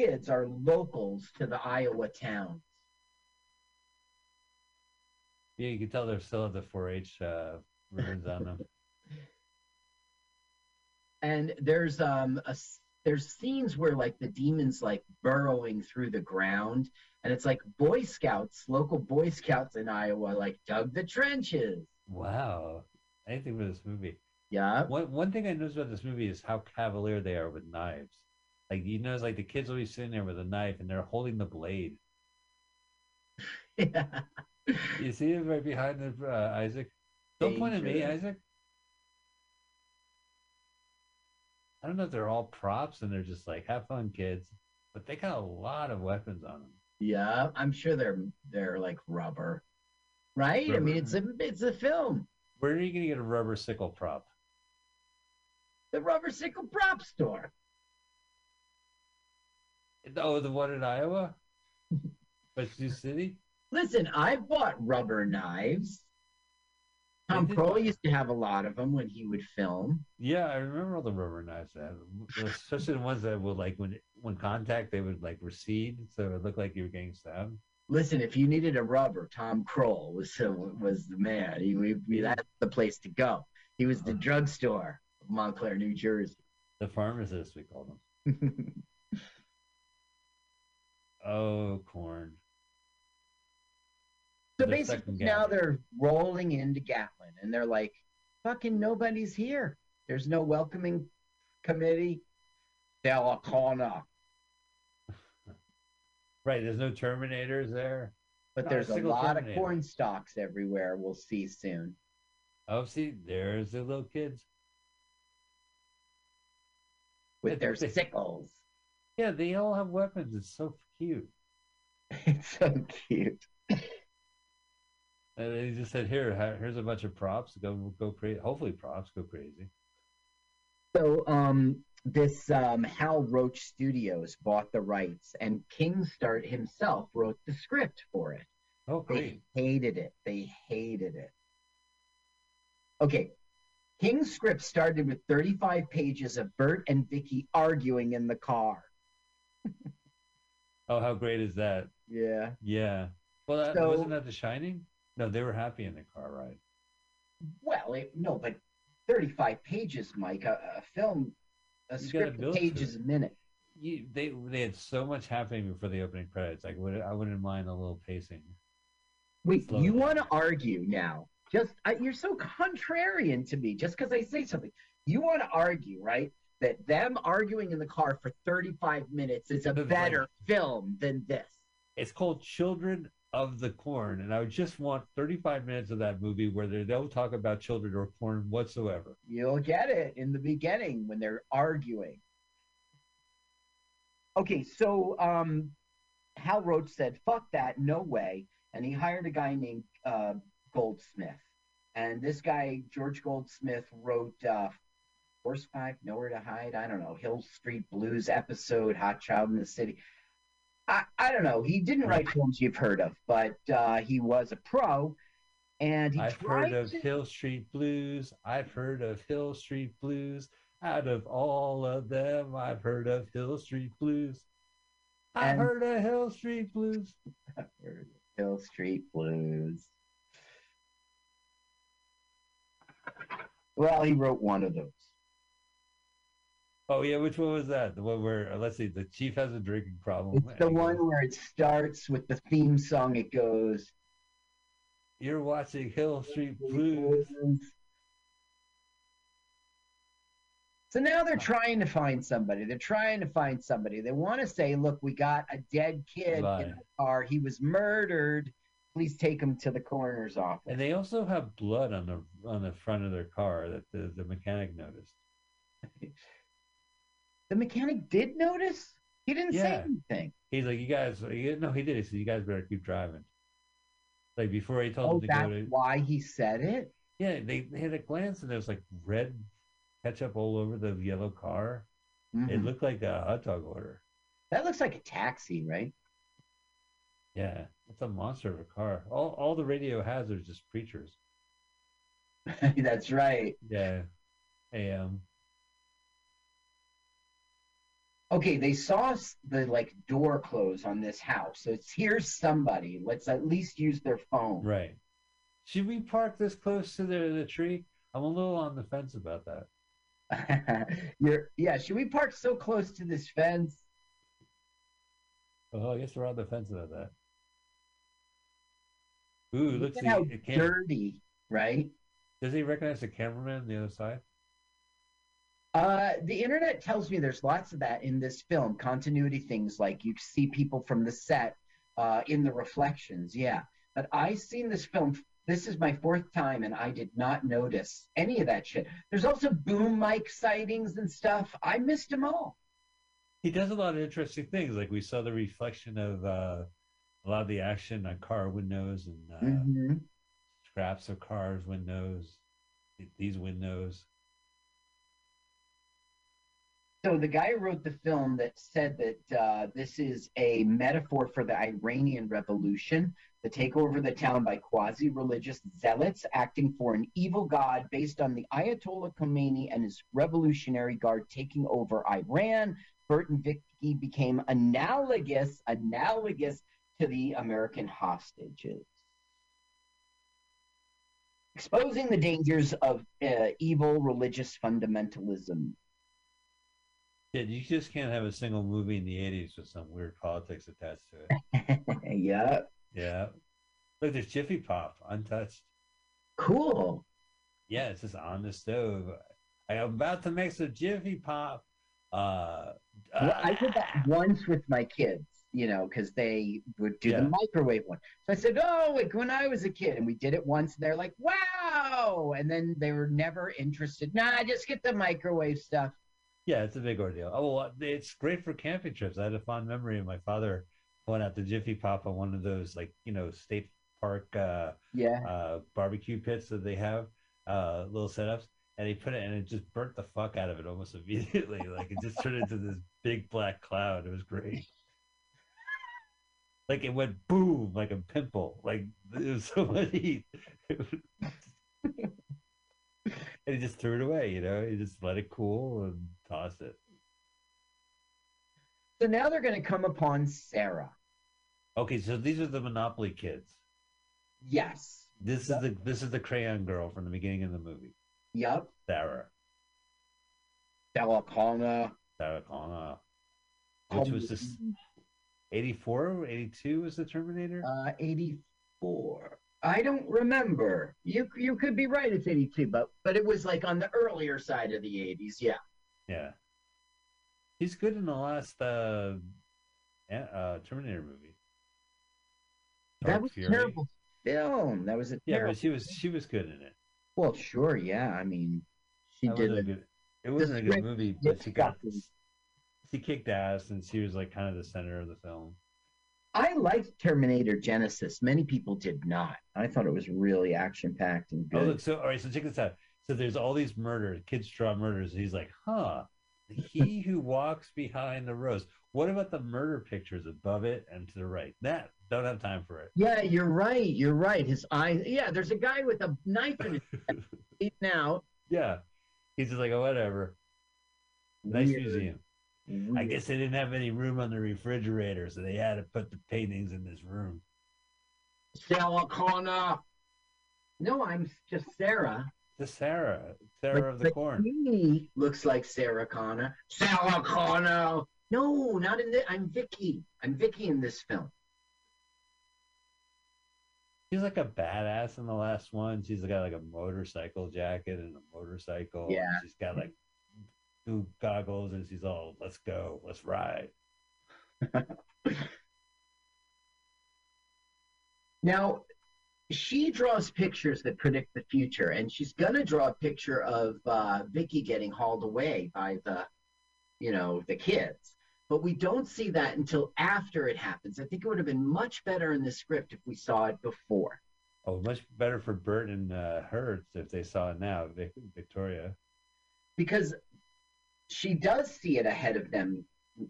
kids are locals to the Iowa towns. Yeah, you can tell they're still at the 4-H uh, ribbons on them. And there's um a there's scenes where like the demons like burrowing through the ground, and it's like Boy Scouts, local Boy Scouts in Iowa, like dug the trenches. Wow, anything for this movie. Yeah. One one thing I noticed about this movie is how cavalier they are with knives. Like you notice, like the kids always sitting there with a knife and they're holding the blade. yeah. You see it right behind the uh, Isaac. Don't point at me, Isaac. I don't know if they're all props and they're just like have fun, kids, but they got a lot of weapons on them. Yeah, I'm sure they're they're like rubber, right? I mean, it's a it's a film. Where are you gonna get a rubber sickle prop? The rubber sickle prop store. Oh, the one in Iowa, but Sioux City. Listen, I bought rubber knives. Tom buy- used to have a lot of them when he would film. Yeah, I remember all the rubber knives. That, especially the ones that would like when when contact, they would like recede, so it looked like you were getting stabbed. Listen, if you needed a rubber, Tom Kroll was was the man. He, we, that's the place to go. He was the uh-huh. drugstore of Montclair, New Jersey. The pharmacist, we called them. Oh, corn. So basically, now they're rolling into Gatlin, and they're like, "Fucking nobody's here. There's no welcoming committee. They'll corner, Right, there's no Terminators there. but Not there's a single lot of corn stalks everywhere. We'll see soon. Oh, see, there's the little kids. with their sickles. Yeah, they all have weapons. It's so cute. It's so cute. And they just said, "Here, here's a bunch of props. Go, go crazy. Hopefully, props go crazy." So, um, this um, Hal Roach Studios bought the rights, and Kingstar himself wrote the script for it. Oh, They hated it. They hated it. Okay. King's script started with 35 pages of Bert and Vicky arguing in the car. Oh, how great is that? Yeah. Yeah. Well, that, So- wasn't that The Shining? No, they were happy in the car ride. Well, it, no, but 35 pages, Mike. A, a film, a You script build pages a minute. You, they they had so much happening before the opening credits. Like, would I wouldn't mind a little pacing. Wait, Slow you want to argue now? Just I, you're so contrarian to me. Just because I say something, you want to argue, right? That them arguing in the car for 35 minutes is a better film than this. It's called Children of the Corn, and I would just want 35 minutes of that movie where they don't talk about children or corn whatsoever. You'll get it in the beginning when they're arguing. Okay, so um, Hal Roach said, "Fuck that, no way," and he hired a guy named uh, Goldsmith. And this guy, George Goldsmith, wrote uh, Force Five, Nowhere to Hide. I don't know, Hill Street Blues episode, Hot Child in the City. I, I don't know. He didn't write films you've heard of, but uh, he was a pro, and he I've heard of to- Hill Street Blues. I've heard of Hill Street Blues. Out of all of them, I've heard of Hill Street Blues. I've And- heard of Hill Street Blues. I heard Hill Street Blues. Well, he wrote one of those. Oh yeah, which one was that? The one where let's see, the chief has a drinking problem. It's the one where it starts with the theme song. It goes. You're watching Hill Street Blues. So now they're trying to find somebody. They're trying to find somebody. They want to say, look, we got a dead kid in the car. He was murdered. Please take him to the coroner's office. And they also have blood on the on the front of their car that the, the mechanic noticed. The mechanic did notice. He didn't say Yeah. anything. He's like, you guys, he- no, he did. He said, you guys better keep driving. Like before he told Oh, them to go that's to, why he said it. yeah, they, they had a glance and there was like red ketchup all over the yellow car. It Mhm. looked like a hot dog order. That looks like a taxi, right? Yeah, it's a monster of a car. All all the radio has are just preachers. That's right. Yeah, AM. Okay, they saw the like door close on this house. So it's here's somebody. Let's at least use their phone. Right. Should we park this close to the, the tree? I'm a little on the fence about that. You're yeah. Should we park so close to this fence? Oh, I guess we're on the fence about that. Ooh, Look looks at how dirty, right? Does he recognize the cameraman on the other side? Uh, the internet tells me there's lots of that in this film. Continuity things like you see people from the set uh, in the reflections. Yeah, but I seen this film. This is my fourth time, and I did not notice any of that shit. There's also boom mic sightings and stuff. I missed them all. He does a lot of interesting things. Like we saw the reflection of uh, a lot of the action on car windows and uh, Mhm. scraps of cars windows, these windows. So the guy who wrote the film that said that uh, this is a metaphor for the Iranian Revolution, the takeover of the town by quasi-religious zealots acting for an evil god based on the Ayatollah Khomeini and his Revolutionary Guard taking over Iran. Bert and Vicky became analogous, analogous to the American hostages. Exposing the dangers of uh, evil religious fundamentalism. Yeah, you just can't have a single movie in the '80s with some weird politics attached to it. yeah, Yeah. Look, there's Jiffy Pop, untouched. cool. Yeah, it's just on the stove. I am about to make some Jiffy Pop. Uh, Well, I did uh, that once with my kids, you know, because they would do Yeah. the microwave one. So I said, "Oh, like when I was a kid," and we did it once. And they're like, "Wow!" And then they were never interested. Nah, just get the microwave stuff. Yeah, it's a big ordeal. Oh, well, it's great for camping trips. I had a fond memory of my father going out to Jiffy Pop on one of those, like, you know, state park uh, Yeah. uh, barbecue pits that they have, uh, little setups. And he put it, and it just burnt the fuck out of it almost immediately. Like, it just turned into this big black cloud. It was great. Like, it went boom, like a pimple. Like, it was so much heat. and he just threw it away, you know? He just let it cool and tossed it. So now they're going to come upon Sarah. Okay, so these are the Monopoly kids. Yes. This is the this is the crayon girl from the beginning of the movie. Yup. Sarah. Sarah Connor. Sarah Connor. Which was this 84, or 82 was the Terminator? Uh, 84. I don't remember. You you could be right. It's 82, but but it was like on the earlier side of the 80s. Yeah. Yeah. He's good in the last uh, uh Terminator movie. that was a Fury. terrible film. That was a Yeah, terrible. but she was she was good in it. Well, sure. Yeah. I mean, she That did a it. good. It wasn't a good movie, but she got she kicked ass and she was like kind of the center of the film. I liked Terminator Genisys. Many people did not. I thought it was really action packed and good. Oh, good. look. So, all right. So, check this out. So, there's all these murders, kids draw murders. He's like, huh, he who walks behind the rose. What about the murder pictures above it and to the right? That, don't have time for it. yeah, you're right. You're right. His eyes. Yeah, there's a guy with a knife in his feet now. yeah. He's just like, oh, whatever. Nice Weird. museum. I guess they didn't have any room on the refrigerator, so they had to put the paintings in this room. Sarah Connor. No, I'm just Sarah. The Sarah, Sarah of the corn. He looks like Sarah Connor. Sarah Connor. No, not in this. I'm Vicky. I'm Vicky in this film. She's like a badass in the last one. She's got like a motorcycle jacket and a motorcycle. Yeah. She's got like two goggles and she's all, let's go, let's ride. Now, she draws pictures that predict the future, and she's gonna draw a picture of uh, Vicky getting hauled away by the, you know, the kids. But we don't see that until after it happens. I think it would have been much better in the script if we saw it before. Oh, much better for Bert and uh, Hertz if they saw it now, Vic- Victoria. because she does see it ahead of them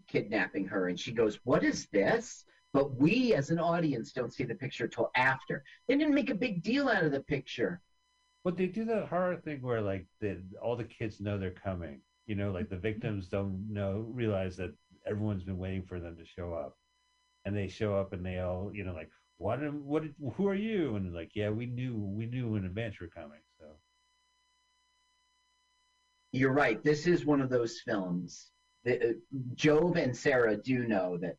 kidnapping her and she goes what is this but we as an audience don't see the picture till after they didn't make a big deal out of the picture But they do the horror thing where like the, all the kids know they're coming. You know, like the victims don't know realize that everyone's been waiting for them to show up, and they show up and they all you know like what what who are you and like yeah we knew we knew you were coming so You're right. This is one of those films. The, uh, Job and Sarah do know that.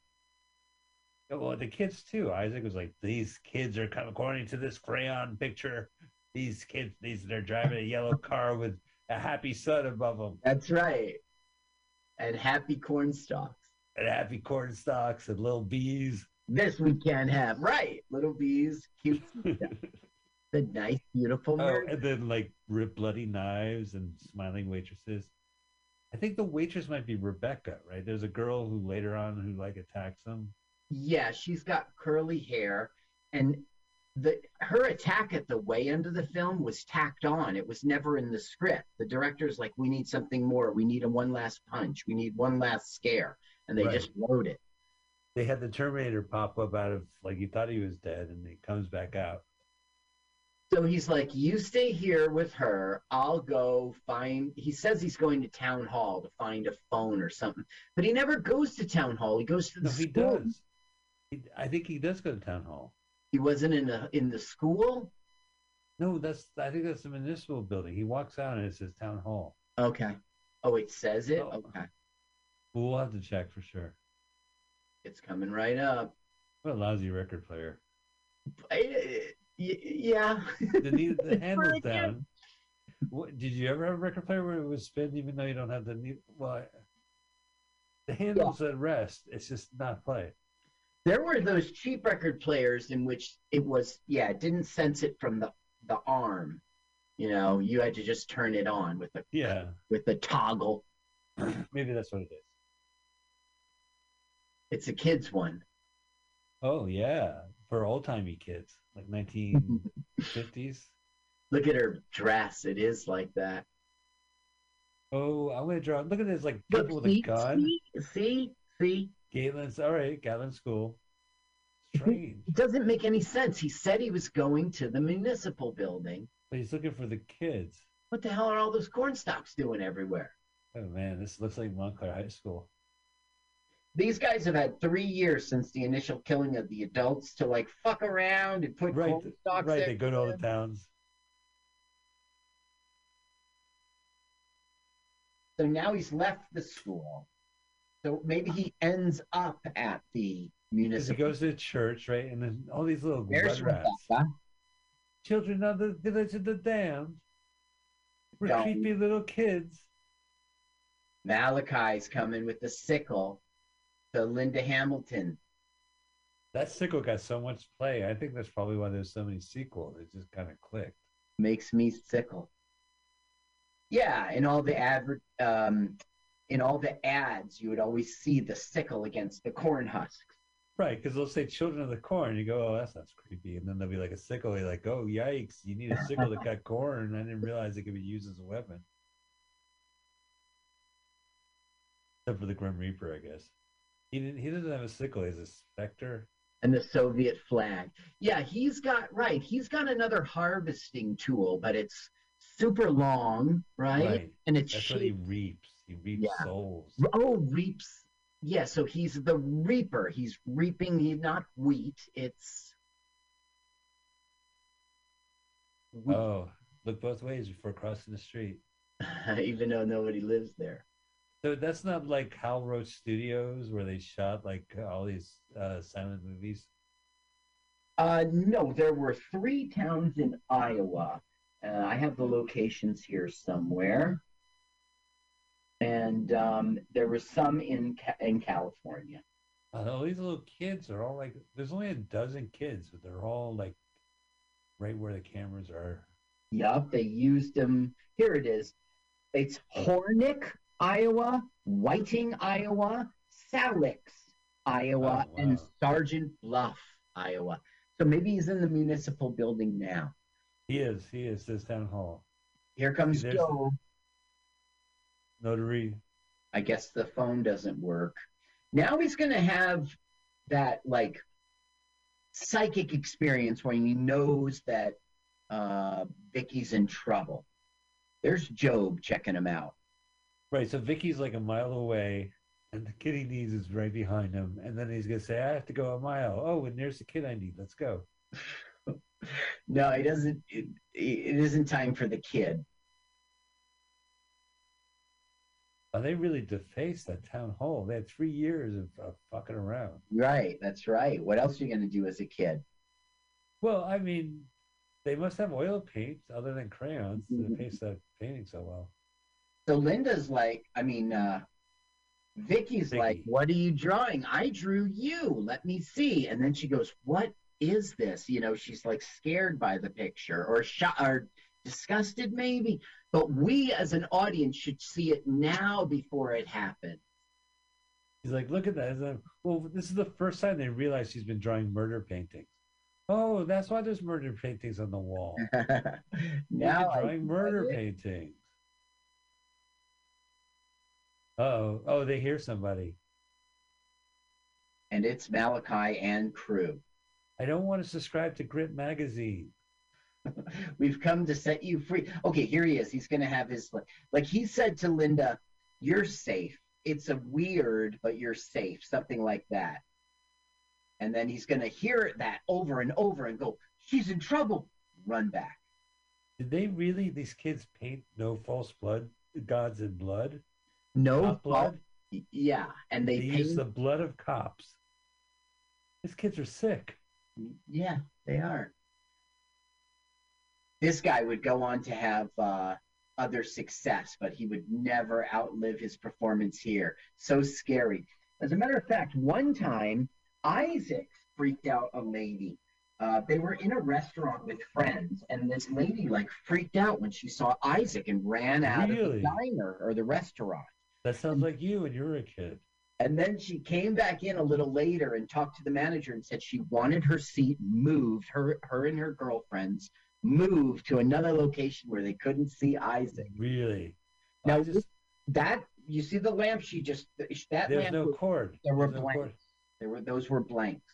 Well, the kids too. Isaac was like, "These kids are co- according to this crayon picture. These kids, these they're driving a yellow car with a happy sun above them, That's right. And happy corn stalks. and happy corn stalks and little bees." This we can't have. Right. Little bees, cute, the nice, beautiful oh, and then like rip bloody knives and smiling waitresses. I think the waitress might be Rebecca, right? There's a girl who later on who like attacks them. Yeah, she's got curly hair, and the her attack at the way end of the film was tacked on. It was never in the script. The director's like, "We need something more. We need a one last punch. We need one last scare," and they Right. just wrote it. They had the Terminator pop up out of like he thought he was dead, and he comes back out. So he's like, "You stay here with her. I'll go find." He says he's going to town hall to find a phone or something, but he never goes to town hall. He goes to the No, he does. I think he does go to town hall. He wasn't in the in the school. No, that's I think that's the municipal building. He walks out and it says town hall. Okay. Oh, it says it. Oh. Okay, We'll have to check for sure. it's coming right up. What a lousy record player. I- y- yeah. The, the handle's down. What, did you ever have a record player where it was spin even though you don't have the knee? Well, I- the handle's at rest. It's just not play. There were those cheap record players in which it was, yeah, it didn't sense it from the the arm. You know, you had to just turn it on with the Yeah, with the toggle. maybe that's what it is. It's a kid's one. Oh yeah, for old timey kids, like 1950s. Look at her dress. It is like that. Oh, I'm gonna draw. Look at this, like people with a see, gun. see, see, see. Gatlin's all right. Gatlin School. Strange, It doesn't make any sense. He said he was going to the municipal building. but he's looking for the kids. What the hell are all those corn stalks doing everywhere? Oh man, this looks like Montclair High School. These guys have had three years since the initial killing of the adults to like fuck around and put Right, corn stalks right. They go to all the towns. So now he's left the school. So maybe he ends up at the Because he goes to church, right? And then all these little There's rats. Rebecca. Children of the village of the damned. We're creepy little kids. Malachi's coming with the sickle to Linda Hamilton. That sickle got so much play. I think that's probably why there's so many sequels. It just kind of clicked. Makes me sickle. Yeah, and all the advert, um, in all the ads, you would always see the sickle against the corn husks. Right, because they'll say children of the corn. You go, oh, that sounds creepy. And then there'll be like a sickle. You're like, oh, yikes. You need a sickle to cut corn. I didn't realize it could be used as a weapon. Except for the Grim Reaper, I guess. He didn't. He doesn't have a sickle. He's a specter. and the Soviet flag. Yeah, he's got right. He's got another harvesting tool, but it's super long, right? Right. And it's That's what he reaps. He reaps Yeah. souls. Oh, reaps. Yeah, so he's the reaper. He's reaping. He's not wheat. It's. wheat, Oh, look both ways before crossing the street. even though nobody lives there. So that's not like Hal Roach Studios where they shot like all these uh, silent movies. Uh, no, there were three towns in Iowa. Uh, I have the locations here somewhere, and um, there were some in Ca- in California. Uh, all these little kids are all like. There's only a dozen kids, but they're all like right where the cameras are. Yup, they used them. Here it is. It's Hornick, Iowa, Whiting, Iowa, Salix, Iowa, Oh, and wow. Sergeant Bluff, Iowa. So maybe he's in the municipal building now. He is. He is. This town hall Here comes There's- Joe. Notary. I guess the phone doesn't work. Now he's going to have that like psychic experience when he knows that uh, Vicky's in trouble. There's Job checking him out. Right. So Vicky's like a mile away, And the kid he needs is right behind him. And then he's going to say, I have to go a mile. Oh, and there's the kid I need. Let's go. No, it doesn't. It, it isn't time for the kid. Oh, they really defaced that town hall. They had three years of, of fucking around. Right, that's right. What else are you going to do as a kid? Well, I mean, they must have oil paints other than crayons Mhm. to paste that painting so well. So Linda's like, I mean, uh, Vicky's like, what are you drawing? I drew you. Let me see. And then she goes, what is this? You know, she's like scared by the picture or shot or disgusted maybe. But we as an audience should see it now before it happens. He's like, look at that. He's like, well, this is the first time they realize she's been drawing murder paintings. Oh, that's why there's murder paintings on the wall. now Look at I drawing murder it. paintings. Oh, oh, they hear somebody. and it's Malachi and crew. I don't want to subscribe to Grit magazine. We've come to set you free. Okay, here he is. He's going to have his like he said to Linda, "You're safe. It's a weird, but you're safe." Something like that. And then he's going to hear that over and over and go, "She's in trouble." Run back. Did they really, these kids paint no false blood, gods in blood? No blood? Yeah, and They, they, use paint. the blood of cops. These kids are sick. Yeah, they are. This guy would go on to have uh, other success, but he would never outlive his performance here. So scary. As a matter of fact, one time Isaac freaked out a lady. Uh, they were in a restaurant with friends, and this lady like freaked out when she saw Isaac and ran out of the diner or the restaurant. That sounds like you when you were a kid. And then she came back in a little later and talked to the manager and said she wanted her seat moved, her her and her girlfriends moved to another location where they couldn't see Isaac. Really? Now just, that you see the lamp, she just that there's lamp no was- cord. there were There's no blanks. There were those were blanks.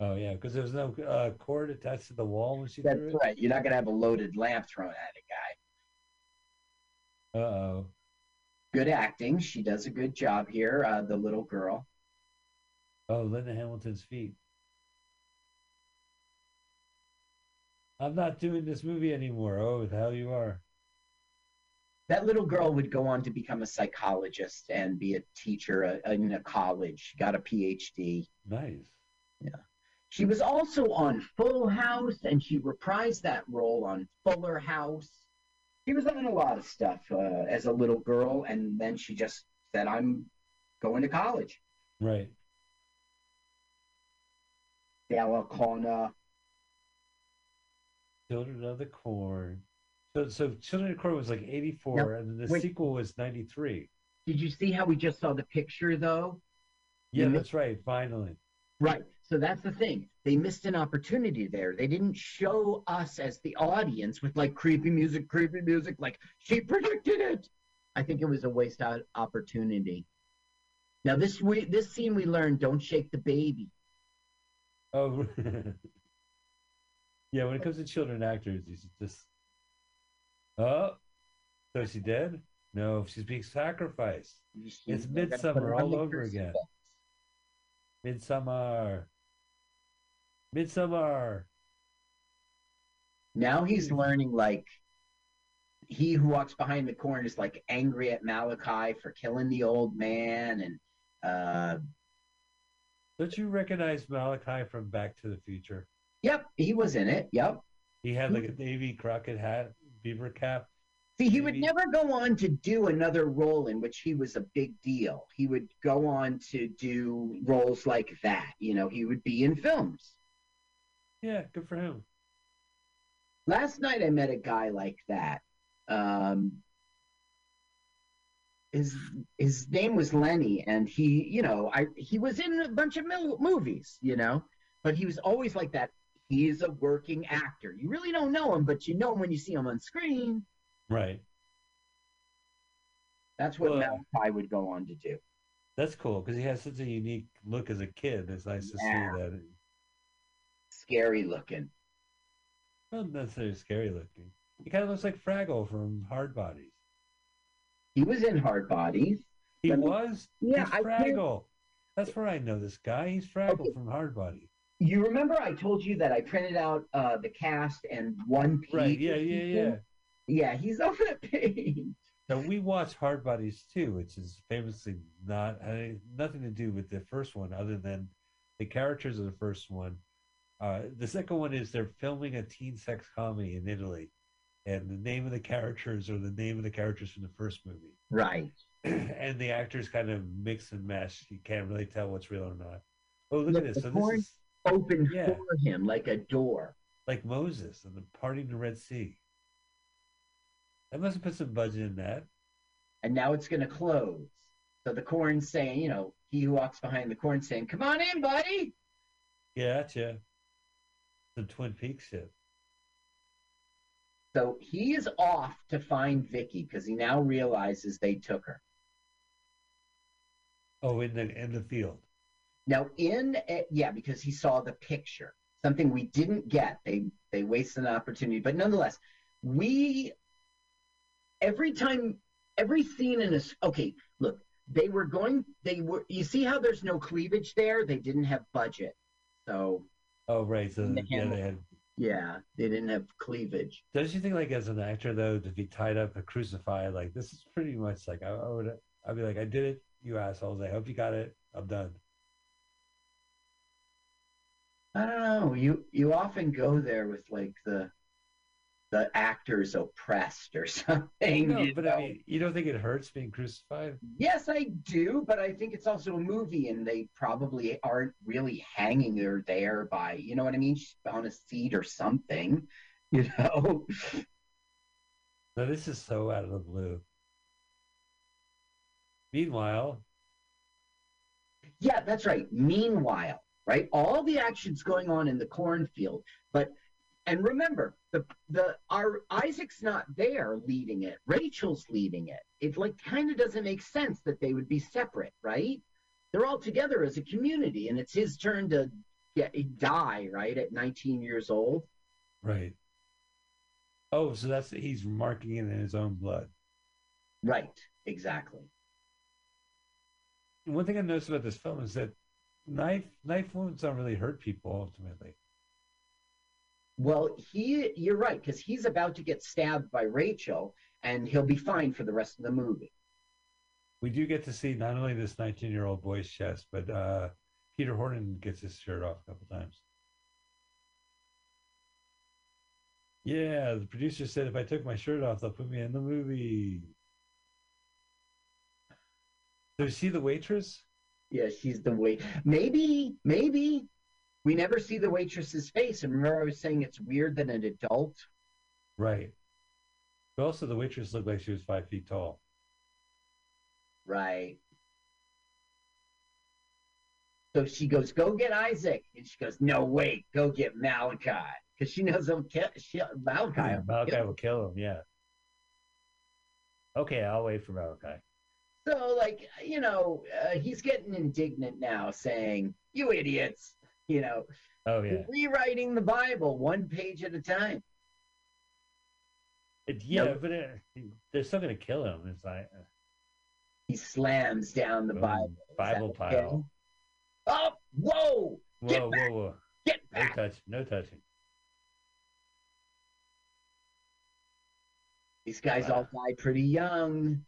Oh yeah, because there was no uh, cord attached to the wall when she That's threw it. right. You're not gonna have a loaded lamp thrown at a guy. Uh oh. Good acting. She does a good job here. Uh, the little girl. Oh, Linda Hamilton's feet. I'm not doing this movie anymore. Oh, the hell you are. That little girl would go on to become a psychologist and be a teacher uh, in a college. Got a PhD. Nice. Yeah. She was also on Full House, and she reprised that role on Fuller House. She was on a lot of stuff uh, as a little girl, and then she just said, "I'm going to college." Right. Della Connor. Children of the Corn. So, so Children of the Corn was like 84, Now, and then the wait. sequel was 93. Did you see how we just saw the picture, though? Yeah, that's right. Finally. Right. So that's the thing. They missed an opportunity there. They didn't show us as the audience with like creepy music, creepy music, like she predicted it. I think it was a waste out opportunity. Now this we this scene we learned don't shake the baby. Oh. yeah, when it comes to children actors, you just. Oh, so is she dead? No, she's being sacrificed. It's Midsommar put her on all over again. Midsommar. Midsommar. Now he's learning like he who walks behind the corn is like angry at Malachi for killing the old man and uh Don't you recognize Malachi from Back to the Future? Yep, he was in it. Yep. He had like a Davy Crockett hat, beaver cap. See, he would never go on to do another role in which he was a big deal. He would go on to do roles like that. You know, he would be in films. Yeah, good for him. Last night I met a guy like that. Um, his his name was Lenny, and he, you know, I he was in a bunch of mil- movies, you know, but he was always like that. He's a working actor. You really don't know him, but you know him when you see him on screen. Right. That's what Well- Malachi would go on to do. That's cool because he has such a unique look as a kid. It's nice to see that. Scary looking. Not necessarily scary looking. He kind of looks like Fraggle from Hard Bodies. He was in Hard Bodies. He was. Yeah, He's I Fraggle. That's where I know this guy. He's Fraggle Okay. from Hardbody. You remember I told you that I printed out uh, the cast and one page. Right? Yeah, yeah, yeah. Yeah, he's on that page. Now we watch Hard Bodies too, which is famously not had nothing to do with the first one, other than the characters of the first one. Uh, the second one is they're filming a teen sex comedy in Italy, and the name of the characters are the name of the characters from the first movie, Right. and the actors kind of mix and mesh. You can't really tell what's real or not. Oh, look Look, at this! So this is Open Yeah. for him like a door. like Moses and the parting the Red Sea. I must have put some budget in that. and now it's going to close. So the corn's saying, you know, he who walks behind the corn saying, "Come on in, buddy." Yeah, gotcha. The Twin Peaks shit. So he is off to find Vicky because he now realizes they took her. Oh, in the in the field. Now, in eh, yeah, because he saw the picture, something we didn't get. They they wasted an opportunity, but nonetheless, we every time every scene in this. Okay, look, they were going. They were. You see how there's no cleavage there? They didn't have budget, so Oh, right. So The yeah, they had. yeah, they didn't have cleavage. Don't you think, like, as an actor, though, to be tied up and crucified, like this is pretty much like I, I would, I'd be like, I did it, you assholes. I hope you got it. I'm done. I don't know. You you often go there with like the the actors oppressed or something. No, but know? I mean, you don't think it hurts being crucified? yes, I do, but I think it's also a movie, and they probably aren't really hanging her there by you know what I mean, She's on a seat or something. You know, No, this is so out of the blue. Meanwhile, yeah, that's right. Meanwhile, right, all the action's going on in the cornfield, but and remember the the our Isaac's not there leading it. Rachel's leading it. It like kind of doesn't make sense that they would be separate, right? They're all together as a community, and it's his turn to get eh, die right at 19 years old. right. Oh, so that's he's marking it in his own blood. Right, exactly. One thing I noticed about this film is that knife knife wounds don't really hurt people ultimately. Well, he you're right because he's about to get stabbed by Rachel, and he'll be fine for the rest of the movie. We do get to see not only this 19 year old boy's chest, but uh, Peter Horton gets his shirt off a couple times. Yeah, the producer said if I took my shirt off, they'll put me in the movie. So you see the waitress? Yeah, she's the wait. Maybe, maybe we never see the waitress's face. And remember, I was saying it's weird that an adult. Right. But also, the waitress looked like she was five feet tall. Right. So she goes, "Go get Isaac," and she goes, "No, wait, go get Malachi," because she knows he'll kill she, Malachi. will Malachi kill- will kill him, yeah. Okay, I'll wait for Malachi. So, like, you know, uh, he's getting indignant now, saying, "You idiots!" You know, Oh, yeah. rewriting the Bible one page at a time. It, yeah, Nope. but it, they're still going to kill him. It's like uh, He slams down the boom, Bible. Is Bible okay? pile. Oh, whoa! Get Whoa, back! whoa, whoa. Get No back! touch, no touching. These guys all died pretty young.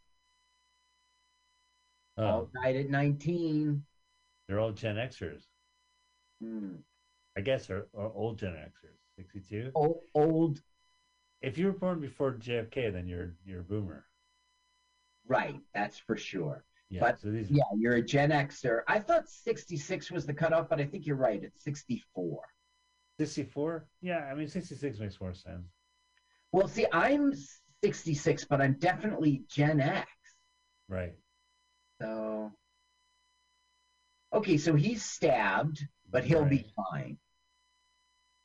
Oh, All died at 19. they're all Gen Xers. Hmm. I guess, or, or old Gen Xers. 62? Old, old, If you were born before JFK, then you're you're a boomer. right? That's for sure. Yeah. But, so these Yeah, you're a Gen Xer. I thought 66 was the cutoff, but I think you're right. It's 64. 64? Yeah, I mean 66 makes more sense. Well, see, I'm 66, but I'm definitely Gen X. Right. So, okay, so he's stabbed, but he'll be fine.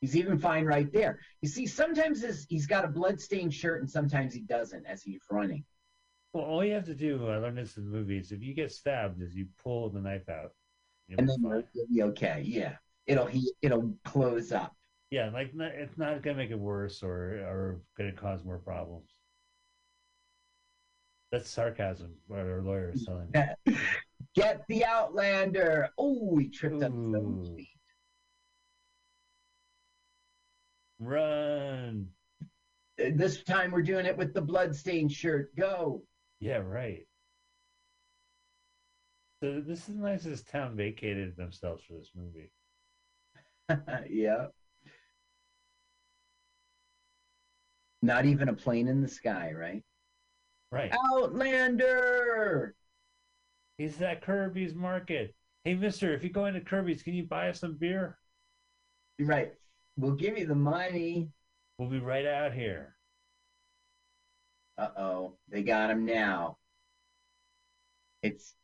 He's even fine right there. You see, sometimes his, he's got a bloodstained shirt, and sometimes he doesn't as he's running. Well, all you have to do, I learned this in the movies, if you get stabbed, is you pull the knife out. And then fine. you'll, be okay. Yeah, it'll he it'll close up. Yeah, like not, it's not going to make it worse or or going to cause more problems. That's sarcasm. What our lawyer is telling me. Get the Outlander. Oh, he tripped up his own Ooh. feet. Run. Uh, This time we're doing it with the bloodstained shirt. Go. Yeah, right. So this is nice. This town vacated themselves for this movie. yeah. Not even a plane in the sky, right? Right. Outlander. He's at Kirby's Market. Hey, Mister, if you go into Kirby's, can you buy us some beer? Right. We'll give you the money. We'll be right out here. Uh oh, they got him now. It's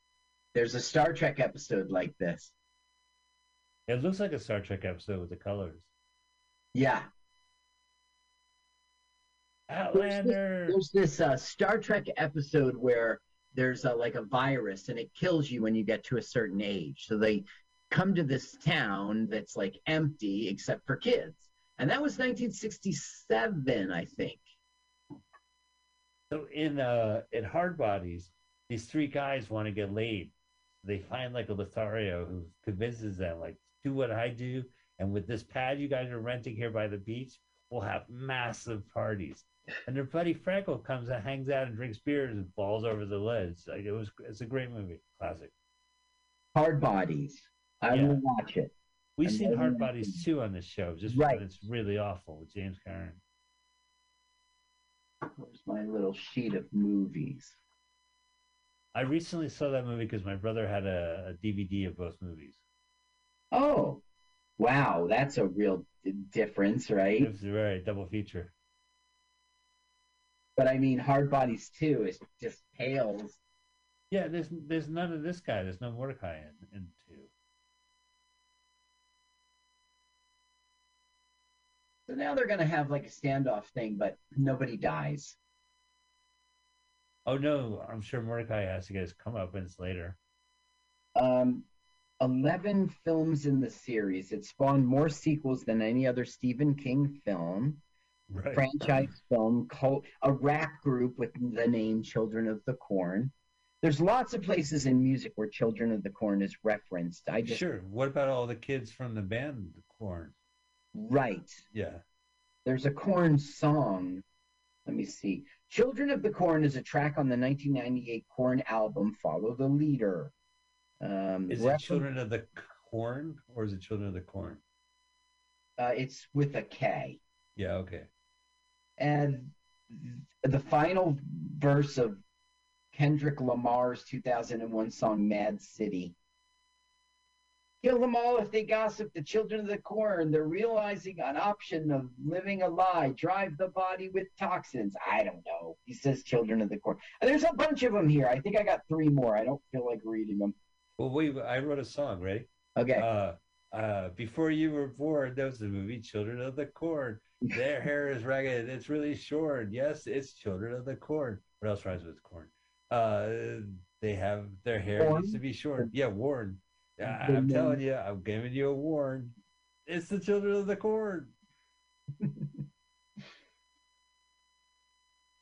there's a Star Trek episode like this. It looks like a Star Trek episode with the colors. Yeah, Outlander. there's this uh, Star Trek episode where there's a, like a virus and it kills you when you get to a certain age. So they come to this town that's like empty except for kids, and that was 1967, I think. So in uh in Hard Bodies, these three guys want to get laid. They find like a Lothario who convinces them, like, do what I do, and with this pad you guys are renting here by the beach, we'll have massive parties. And their buddy Franco comes and hangs out and drinks beers and falls over the ledge. Like it was, it's a great movie, classic. Hard Bodies. I Yeah. will watch it. We've And seen Hard Bodies too on this show, just Right. it's really awful with James Cameron. Where's my little sheet of movies? I recently saw that movie because my brother had a, a DVD of both movies. Oh, wow, that's a real d- difference, right? It was a very double feature. But I mean, Hard Bodies 2 is just pales. Yeah, there's there's none of this guy. There's no Mordecai in, in two. So now they're going to have like a standoff thing, but nobody dies. Oh no, I'm sure Mordecai has to get his comeuppance later. Um, 11 films in the series. It spawned more sequels than any other Stephen King film, Right. franchise film, cult, a rap group with the name Children of the Corn. There's lots of places in music where Children of the Corn is referenced. I just, Sure. What about all the kids from the band the Korn? right. Yeah. There's a Korn song. Let me see. Children of the Corn is a track on the 1998 Korn album Follow the Leader. Um, Is it Children of the Corn or is it Children of the Corn? Uh, it's with a K. Yeah. Okay. And the final verse of Kendrick Lamar's 2001 song Mad City. Kill them all if they gossip. The children of the corn, they're realizing an option of living a lie. Drive the body with toxins. I don't know. He says children of the corn. There's a bunch of them here. I think I got three more. I don't feel like reading them. Well, wait. I wrote a song. Ready? Okay. Uh, uh, before you were born, that was the movie Children of the Corn. Their hair is ragged. It's really short. Yes, it's Children of the Corn. What else rhymes with corn? Uh, they have their hair Worn? needs to be short. Yeah, worn. I, I'm telling you, I'm giving you a warn. It's the Children of the Corn.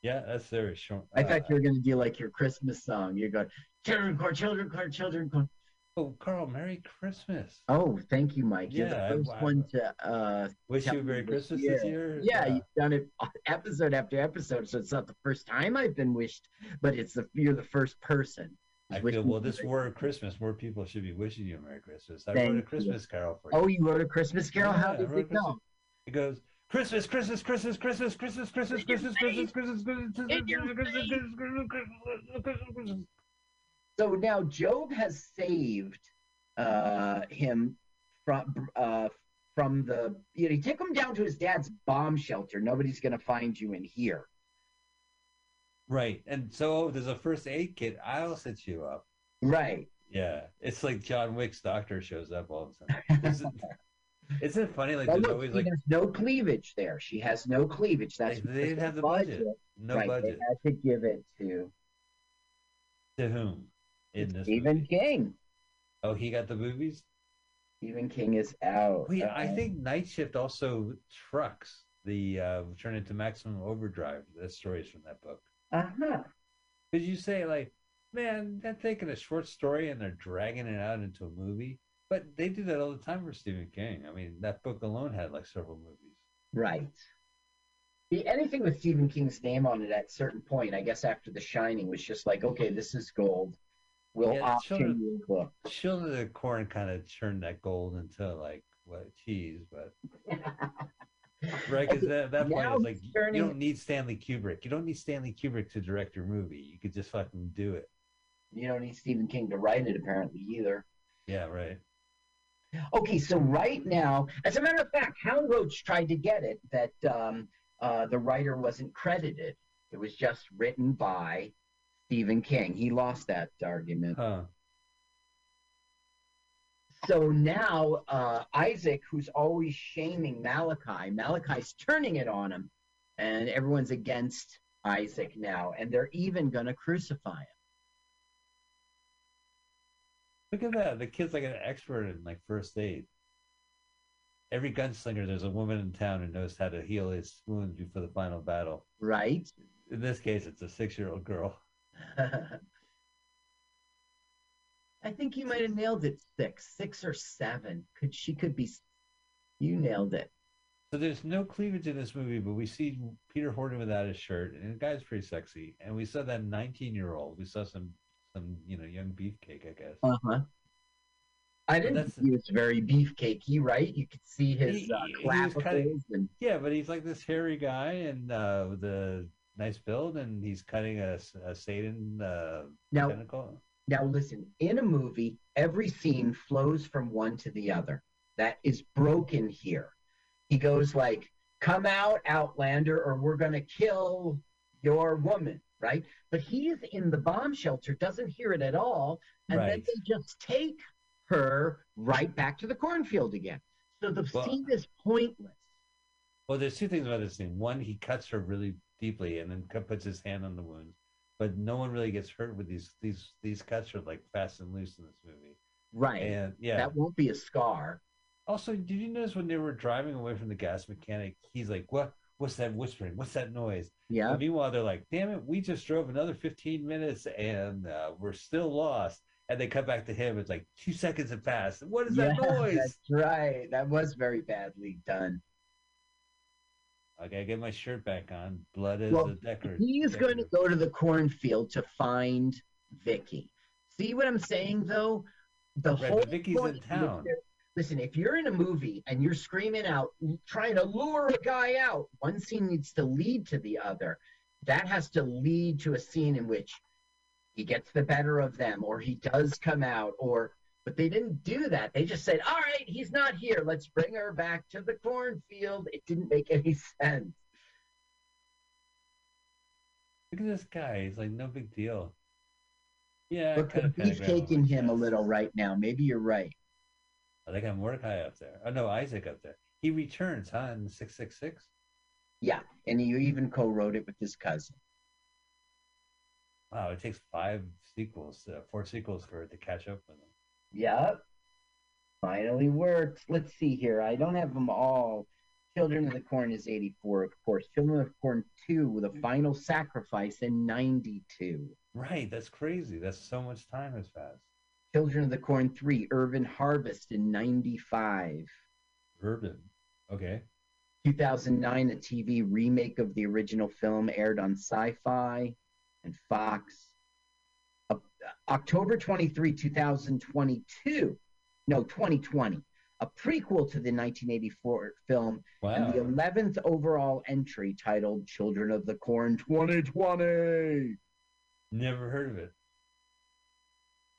yeah, that's very short. I uh, thought you were going to do like your Christmas song. You're going, children corn, children corn, children corn. Oh, Carl, Merry Christmas. Oh, thank you, Mike. You're Yeah, the first I- one to uh, Wish you a Merry Christmas year. this year. Yeah, you've done it episode after episode, so it's not the first time I've been wished, but it's the you're the first person. I feel well. This Merry- war Christmas, more people should be wishing you a Merry Christmas. I Thank wrote a Christmas carol for you. Oh, you wrote a Christmas Carol. How Yeah, I did it Christmas- go? It goes Christmas, Christmas, Christmas, Christmas, Christmas, Christmas, Christmas, Christmas, Christmas, Christmas, In your Christmas, Christmas, Christmas, Christmas, Christmas, Christmas. So now Job has saved uh, him from uh, from the. You know, he took him down to his dad's bomb shelter. Nobody's gonna find you in here. Right, and so there's a first aid kit. I'll set you up. Right. Yeah, it's like John Wick's doctor shows up all of a sudden. Isn't, it funny? Like Well, there's look, always like no cleavage there. She has no cleavage. That's They- they didn't have the budget. no right, budget. They had to give it to To whom? In this Stephen movie? King. Oh, he got the movies. Stephen King is out. Wait, I Uh, think Night Shift also trucks the uh, turn into Maximum Overdrive. That story is from that book. Uh-huh. Because you say like, man, they're taking a short story and they're dragging it out into a movie. But they do that all the time for Stephen King. I mean, that book alone had like several movies. Right. The, anything with Stephen King's name on it at a certain point, I guess after The Shining, was just like, okay, this is gold. We'll Yeah, option Children- you a book. Children of the Corn kind of turned that gold into like what cheese, but right because at that point Now it's like turning- you don't need Stanley Kubrick. You don't need Stanley Kubrick to direct your movie. You could just fucking do it. You don't need Stephen King to write it, apparently, either. Yeah, right. Okay, so right now, as a matter of fact, Hal Roach tried to get it that um, uh, the writer wasn't credited. It was just written by Stephen King. He lost that argument. Huh. So now uh, Isaac, who's always shaming Malachi, Malachi's turning it on him, and everyone's against Isaac now, and they're even going to crucify him. Look at that. The kid's like an expert in like first aid. Every gunslinger, there's a woman in town who knows how to heal his wounds before the final battle. Right? In this case, it's a six-year-old girl. I think you might have nailed it six, six or seven. Could she could be? You nailed it. So there's no cleavage in this movie, but we see Peter Horton without his shirt, and the guy's pretty sexy. And we saw that 19-year-old. We saw some, some you know, young beefcake, I guess. Uh huh. I didn't that's- think he was very beefcakey, right? You could see his He- uh, he clavicles kinda- and Yeah, but he's like this hairy guy and uh, a nice build, and he's cutting a, a Satan uh, now tentacle. Now, listen, in a movie, every scene flows from one to the other. That is broken here. He goes like, "Come out, Outlander, or we're gonna kill your woman," right? But he's in the bomb shelter, doesn't hear it at all, and then they just take her right back to the cornfield again. So the Well- scene is pointless. Well, there's two things about this scene. One, he cuts her really deeply and then puts his hand on the wounds, but no one really gets hurt with these these these cuts are like fast and loose in this movie. Right. And yeah. That won't be a scar. Also, did you notice when they were driving away from the gas mechanic, he's like, "What? What's that whispering? What's that noise?" Yeah. And meanwhile, they're like, "Damn it, we just drove another 15 minutes and uh, we're still lost." And they cut back to him. It's like two seconds have passed. What is that noise? That's right. That was very badly done. I gotta get my shirt back on. Blood is Well, a decker. He's going to go to the cornfield to find Vicky. See what I'm saying, though? The Right, whole Vicky's in town. Listen, if you're in a movie and you're screaming out, trying to lure a guy out, one scene needs to lead to the other. That has to lead to a scene in which he gets the better of them, or he does come out, or. But they didn't do that. They just said, "All right, he's not here. Let's bring her back to the cornfield." It didn't make any sense. Look at this guy. He's like, no big deal. Yeah, Look, the kinda pentagram on beefcake him a little right now. Maybe you're right. I think I'm Mordecai up there. Oh no, Isaac up there. He returns, huh? In six six six. Yeah, and you even co-wrote it with his cousin. Wow, it takes five sequels, uh, four sequels for it to catch up with him. Yep. Finally works. Let's see here. I don't have them all. Children of the Corn is 84, of course. Children of the Corn 2 with a final sacrifice in 92. Right, that's crazy. That's so much time has passed. Children of the Corn 3, Urban Harvest in 95. Urban. Okay. 2009, a TV remake of the original film aired on Sci Fi and Fox. October 23, 2022. No, 2020. A prequel to the 1984 film Wow. and the 11th overall entry titled Children of the Corn 2020. Never heard of it.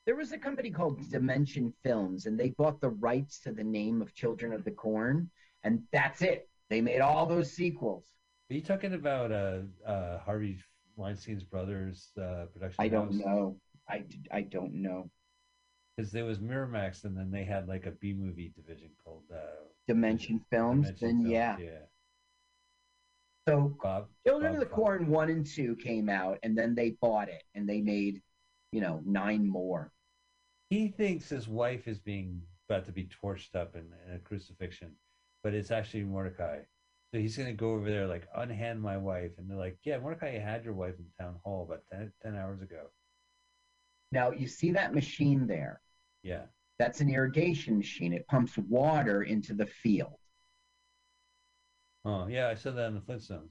There was a company called Dimension Films, and they bought the rights to the name of Children of the Corn, and that's it. They made all those sequels. Are you talking about uh, uh, Harvey Weinstein's brothers uh, production? I don't know. I, I don't know. Because there was Miramax, and then they had like a B movie division called uh, Dimension Films, Dimension then Films, yeah. yeah. So Bob. Children Bob of the Fosse. Corn 1 and 2 came out, and then they bought it, and they made, you know, nine more. He thinks his wife is being about to be torched up in, in a crucifixion, but it's actually Mordecai. So he's gonna go over there, like unhand my wife, and they're like, "Yeah, Mordecai you had your wife in town hall about 10, 10 hours ago." Now you see that machine there. Yeah, That's an irrigation machine. It pumps water into the field. oh yeah, I said that in the Flintstones.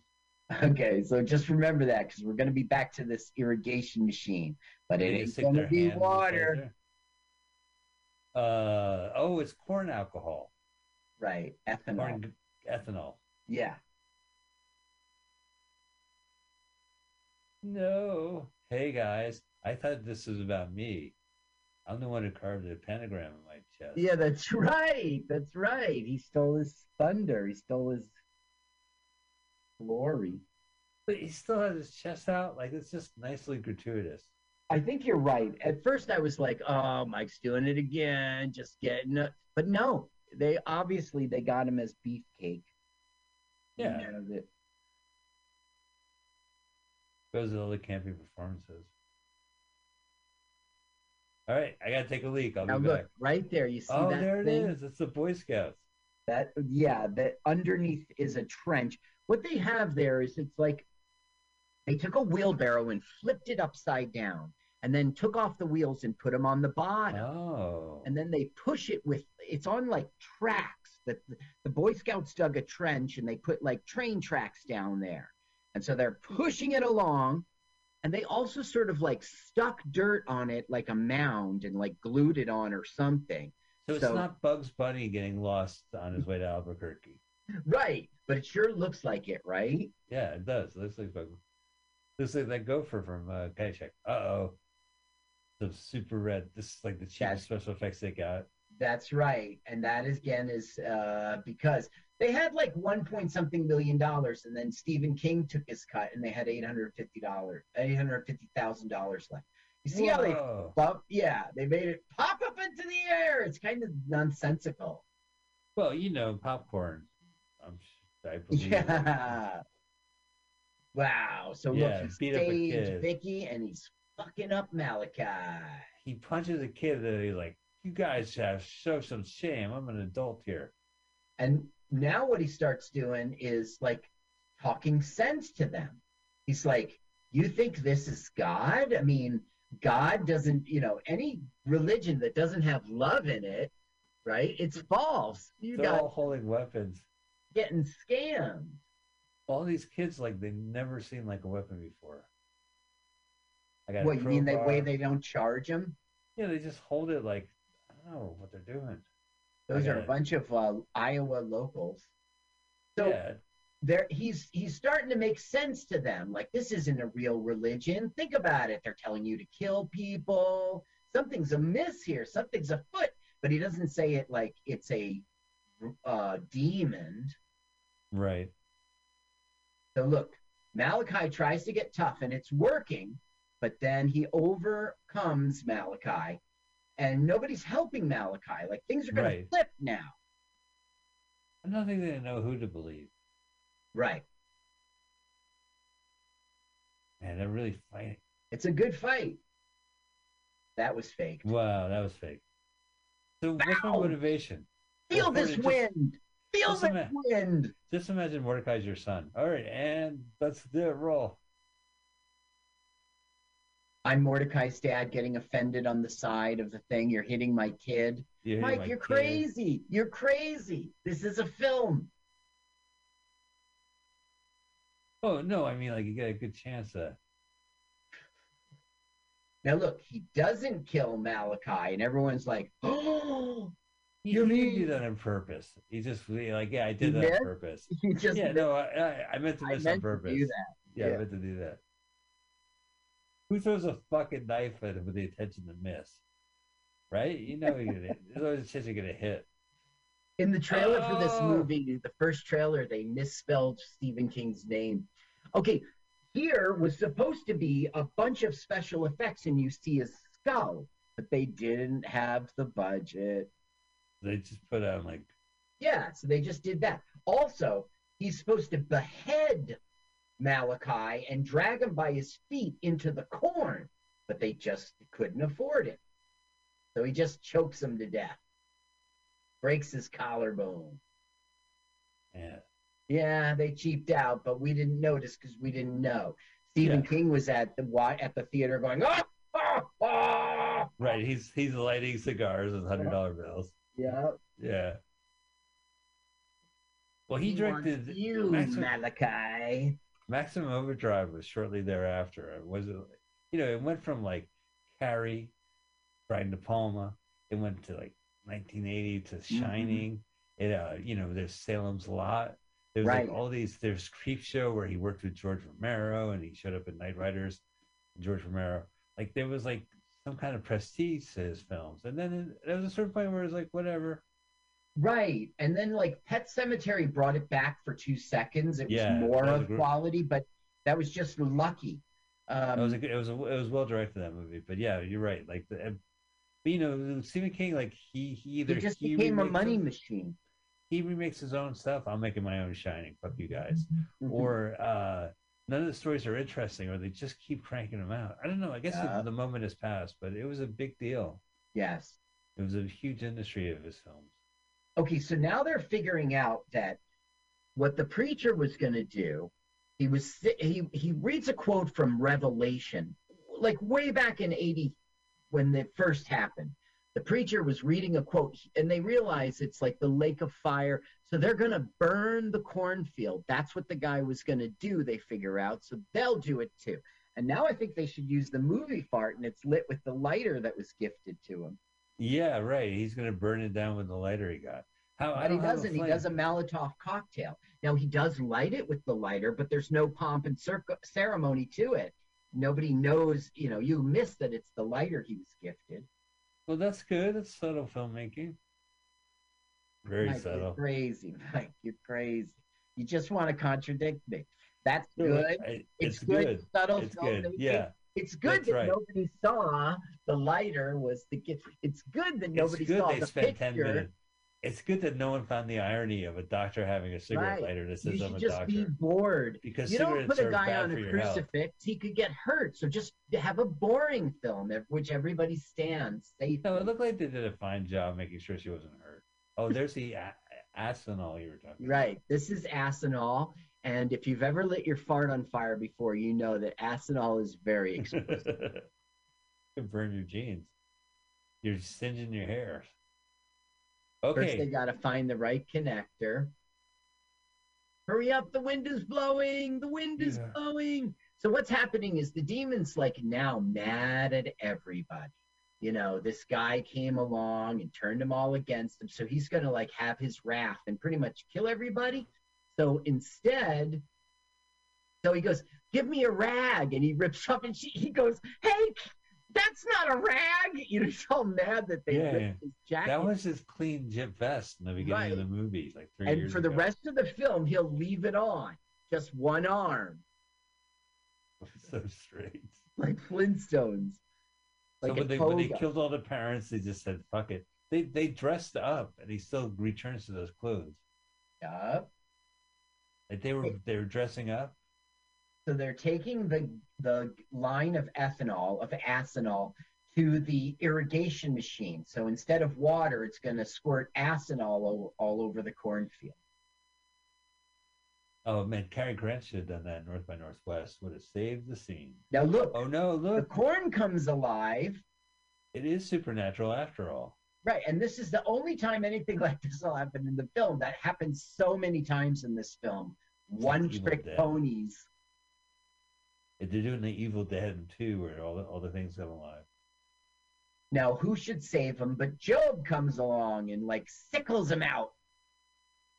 Okay, so just remember that because we're going to be back to this irrigation machine, but it ain't going to be water. Uh oh, it's corn alcohol, Right, ethanol. corn ethanol. Yeah. No. Hey guys, I thought this was about me. I'm the one who carved a pentagram in my chest. Yeah, that's right. That's right. He stole his thunder. He stole his glory. But he still has his chest out. Like it's just nicely gratuitous. I think you're right. At first, I was like, "Oh, Mike's doing it again, just getting it." But no, they obviously they got him as beefcake. Yeah. You know, that- Goes to all the camping performances. All right, I gotta take a leak. I'll Now be look back. right there. You see Oh, that there it thing? is. It's the Boy Scouts. That yeah, that underneath is a trench. What they have there is it's like they took a wheelbarrow and flipped it upside down, and then took off the wheels and put them on the bottom. Oh. and then they push it with it's on like tracks that the boy scouts dug a trench and they put like train tracks down there and so they're pushing it along and they also sort of like stuck dirt on it like a mound and like glued it on or something so it's so- not Bugs Bunny getting lost on his way to Albuquerque. right but it sure looks like it right Yeah, it does. It looks like Bugs. Looks like that gopher from uh, Caddyshack. Uh oh. The super red. This is like the cheapest That's- special effects they got. that's right and that is, again is uh, because they had like one point something million dollars and then stephen king took his cut and they had 850 dollars 850 thousand dollars left you see how they Whoa. Well, yeah, they made it pop up into the air. It's kind of nonsensical. Well, you know, popcorn. I'm, I believe. Yeah. Wow. So Yeah, look, he beat up a staged kid. Vicky and he's fucking up Malachi. He punches a kid that he's like, "You guys have show some shame. I'm an adult here." And now what he starts doing is like talking sense to them. He's like, You think this is God? I mean, God doesn't, you know, any religion that doesn't have love in it, right? It's false. You They're got all holding weapons. getting scammed. All these kids like they've never seen like a weapon before. I got What you mean the way they don't charge them? Yeah, they just hold it like I don't know what they're doing. Those are a bunch of uh, Iowa locals. So yeah, there, he's he's starting to make sense to them. Like this isn't a real religion. Think about it. They're telling you to kill people. Something's amiss here. Something's afoot. But he doesn't say it like it's a uh, demon. right. So look, Malachi tries to get tough, and it's working. But then he overcomes Malachi, and nobody's helping Malachi. Like things are going Right. to flip now. I don't think they know who to believe. Right. Man, they're really fighting. It's a good fight. That was fake. Wow, that was fake. So what's my motivation? Feel Well, this just- wind. Feel just this ima- wind. Just imagine Mordecai's your son. All right, and let's do it. Roll. I'm Mordecai's dad getting offended on the side of the thing. You're hitting my kid. You're Mike, my you're kid. crazy. You're crazy. This is a film. Oh no, I mean like you get a good chance to. Now look, he doesn't kill Malachi, and everyone's like, "Oh, He, You he mean- didn't that on purpose. He just like, yeah, I He did that did? on purpose. he just Yeah, no, I, I, I meant to I miss meant on purpose. do that." Yeah, Yeah. I meant to do that. Who throws a fucking knife at him with the intention to miss? Right? You know you're. There's always a chance you're gonna hit. In the trailer for this Oh. movie, the first trailer, they misspelled Stephen King's name. Okay, here was supposed to be a bunch of special effects, and you see his skull, but they didn't have the budget. They just put on like Yeah, so they just did that. Also, he's supposed to behead Malachi and drag him by his feet into the corn, but they just couldn't afford it. So he just chokes him to death, breaks his collarbone. Yeah. Yeah, they cheaped out, but we didn't notice because we didn't know. Stephen Yeah. King was at the at the theater going, ah, ah, ah. Right. He's he's lighting cigars with hundred dollar bills. Yeah. Yeah. Well, he He directed you, Malachi. Maximum Overdrive was shortly thereafter. It was, you know, it went from like Carrie, Brian De Palma. It went to like 1980 to Mm-hmm. Shining. It, uh, you know, there's Salem's Lot. There's Right. like all these. There's Creepshow where he worked with George Romero and he showed up in Knightriders. George Romero. Like there was like some kind of prestige to his films, and then it, there was a certain point where it was like whatever. Right. And then like Pet Sematary brought it back for two seconds. It was more was of quality, but that was just lucky. Um, it was a, good- it was a, it was well directed that movie, but yeah, you're right. Like the, but, you know, Stephen King, like he he either he just he became a money machine. he remakes his own stuff. I'm making my own Shining. Fuck you guys. Mhm. Or uh, none of the stories are interesting, or they just keep cranking them out. I don't know. I guess Yeah. the, the moment has passed, but it was a big deal. yes. It was a huge industry of his films. Okay, so now they're figuring out that what the preacher was going to do, he was he he reads a quote from Revelation, like way back in 80 when it first happened. The preacher was reading a quote and they realize it's like the lake of fire, so they're going to burn the cornfield. That's what the guy was going to do, they figure out, so they'll do it too. And now I think they should use the movie fart and it's lit with the lighter that was gifted to him. Yeah, right. He's gonna burn it down with the lighter he got. How But he doesn't. He does a Molotov cocktail. Now he does light it with the lighter, but there's no pomp and circ- ceremony to it. Nobody knows. You know, you miss that it's the lighter he was gifted. Well, that's good. That's subtle filmmaking. Very Mike, subtle. You're crazy, Mike. You're crazy. You just want to contradict me. That's good. It's, It's, good. good. Subtle It's good. filmmaking. Yeah. It's good That's that right. nobody saw the lighter was the gift. It's good that nobody it's good saw they the spent picture. minutes. It's good that no one found the irony of a doctor having a cigarette Right. lighter that You says I'm should a just doctor. be bored. Because you don't put a guy on a health. crucifix, he could get hurt. So just have a boring film at which everybody stands safe. No, it looked like they did a fine job making sure she wasn't hurt. Oh, there's the a- Asinol you were talking about. Right. This is Asinol. And if you've ever lit your fart on fire before, you know that Asinol is very explosive. Could burn your jeans. You're singeing your hair. Okay. First, they got to find the right connector. Hurry up, the wind is blowing, the wind is Yeah. blowing. So, what's happening is the demon's like now mad at everybody. You know, this guy came along and turned them all against him. So, he's going to like have his wrath and pretty much kill everybody. So, instead, so he goes, Give me a rag. And he rips up and she, he goes, Hey, that's not a rag. You know, he's all mad that they Yeah, ripped his jacket. That was his clean Jip vest in the beginning of the movie, like three and years for the rest of the film, he'll leave it on, just one arm, so straight. like Flintstones. Like so when they, when they killed all the parents, they just said, fuck it. They they dressed up and he still returns to those clothes. Yup. Like they were they were dressing up. So they're taking the the line of ethanol of acinol to the irrigation machine. So instead of water, it's going to squirt acinol all, all over the cornfield. Oh man, Cary Grant should have done that North by Northwest. Would have saved the scene. Now look, Oh no, look. the corn comes alive. It is supernatural after all. Right, and this is the only time anything like this will happen in the film. That happens so many times in this film. One Evil trick Dead. ponies. If They're doing the Evil Dead too, where all the all the things come alive. Now, who should save him? But Job comes along and like sickles him out.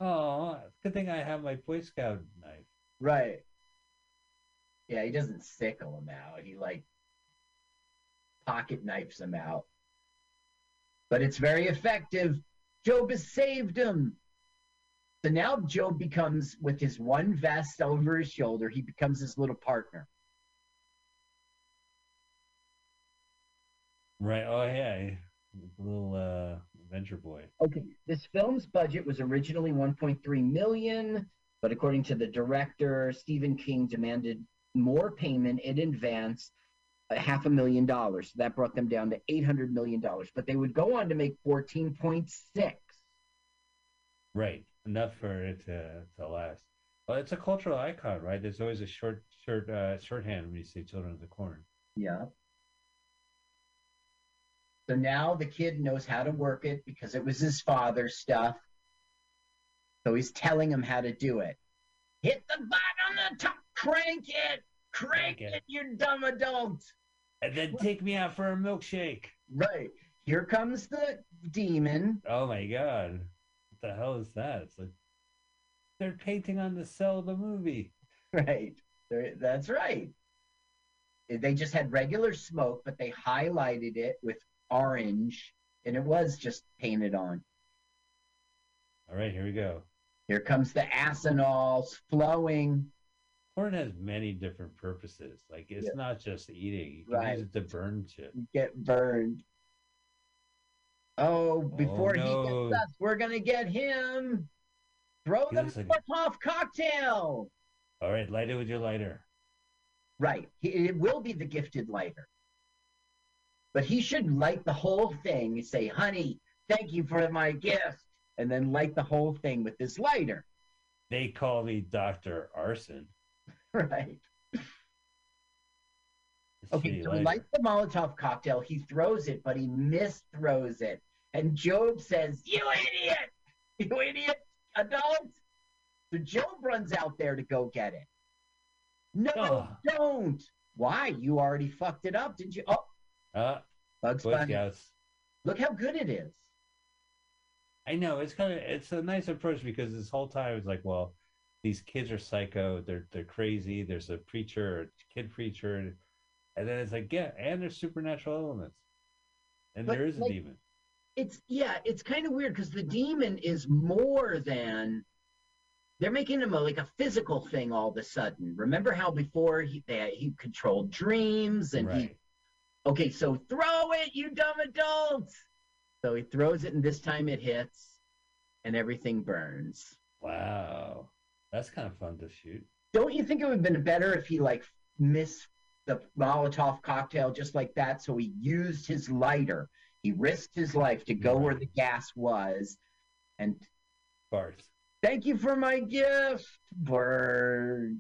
Oh, good thing I have my Boy Scout knife. Right. Yeah, he doesn't sickle him out. He like pocket knifes him out. But it's very effective. Job has saved him. So now Job becomes, with his one vest over his shoulder, he becomes his little partner. Right. Oh yeah, little uh, adventure boy. Okay, this film's budget was originally 1.3 million, but according to the director, Stephen King demanded more payment in advance, half a million dollars. So that brought them down to 800 million dollars. But they would go on to make 14.6. Right. Enough for it to to last. Well, it's a cultural icon, right? There's always a short, short, uh, shorthand when you say "Children of the Corn." Yeah. So now the kid knows how to work it because it was his father's stuff. So he's telling him how to do it. Hit the button on the top, crank it, crank Crank it. it, you dumb adult. And then take me out for a milkshake. Right. Here comes the demon. Oh my god, what the hell is that? It's like they're painting on the cell of the movie. Right. There- That's right. They just had regular smoke, but they highlighted it with orange, and it was just painted on. All right, here we go. Here comes the acinols flowing. Corn has many different purposes. Like it's Yeah. not just eating. You can Right. use it to burn shit. You get burned. Oh, oh before he no. gets us, we're gonna get him. Throw He the like- Molotov cocktail. All right, light it with your lighter. Right. It will be the gifted lighter. But he should light the whole thing and say, honey, thank you for my gift. And then light the whole thing with this lighter. They call me Doctor Arson. Right. Okay, so he lights the Molotov cocktail. He throws it, but he misthrows it. And Job says, You idiot! You idiot, adult! So Job runs out there to go get it. No, Oh. don't! Why? You already fucked it up, didn't you? Oh, Uh, Bugs Bunny. Scouts. Look how good it is. I know it's kind of it's a nice approach because this whole time it's like, well, these kids are psycho, they're they're crazy. There's a preacher, a kid preacher, and then it's like, yeah, and there's supernatural elements, and But, there is a demon. It's yeah, it's kind of weird because the demon is more than they're making him a, like a physical thing all of a sudden. Remember how before he they, he controlled dreams and he okay, so throw it, you dumb adults. So he throws it, and this time it hits, and everything burns. Wow, that's kind of fun to shoot. Don't you think it would have been better if he like missed the Molotov cocktail just like that? So he used his lighter. He risked his life to go where the mm-hmm. gas was, and Bart. Thank you for my gift, Bird.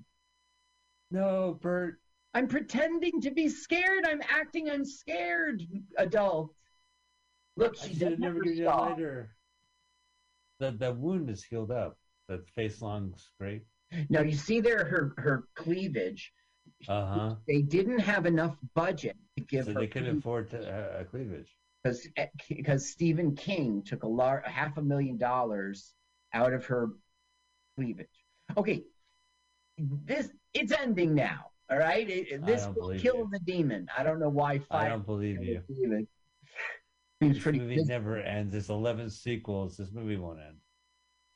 No, Bert. I'm pretending to be scared. I'm acting I'm scared, adult. Look, she should never you a lighter. The the wound is healed up. The face long scrape. Now you see there her her cleavage. Uh huh. They didn't have enough budget to give So her they couldn't afford to, uh, a cleavage. because because Stephen King took a lar- half a million dollars out of her cleavage. Okay, this it's ending now. All right, It- it- this will kill you. the demon. I don't know why. Five I don't believe you. Seems This pretty. movie never ends. There's 11 sequels. This movie won't end.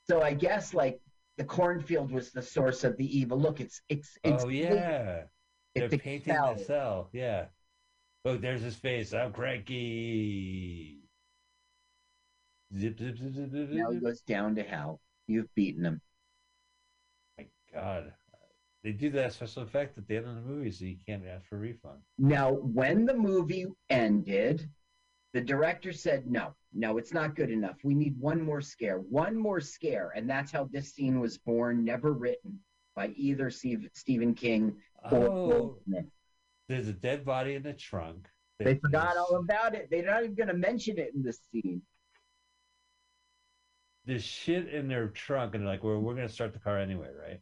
So I guess like the cornfield was the source of the evil. Look, it's it's it's oh yeah, they're it's painting expelled. the cell. Yeah. Look, there's his face. I'm cranky. Zip zip zip zip zip. Now he goes down to hell. You've beaten him. My God, they do that special effect at the end of the movie, so you can't ask for a refund. Now, when the movie ended, the director said, "No, no, it's not good enough. We need one more scare, one more scare," and that's how this scene was born. Never written by either Steve, Stephen King or Oh, there's a dead body in the trunk. They forgot all about it. They're not even going to mention it in this scene. There's shit in their trunk, and they're like, "Well, we're gonna start the car anyway, right?"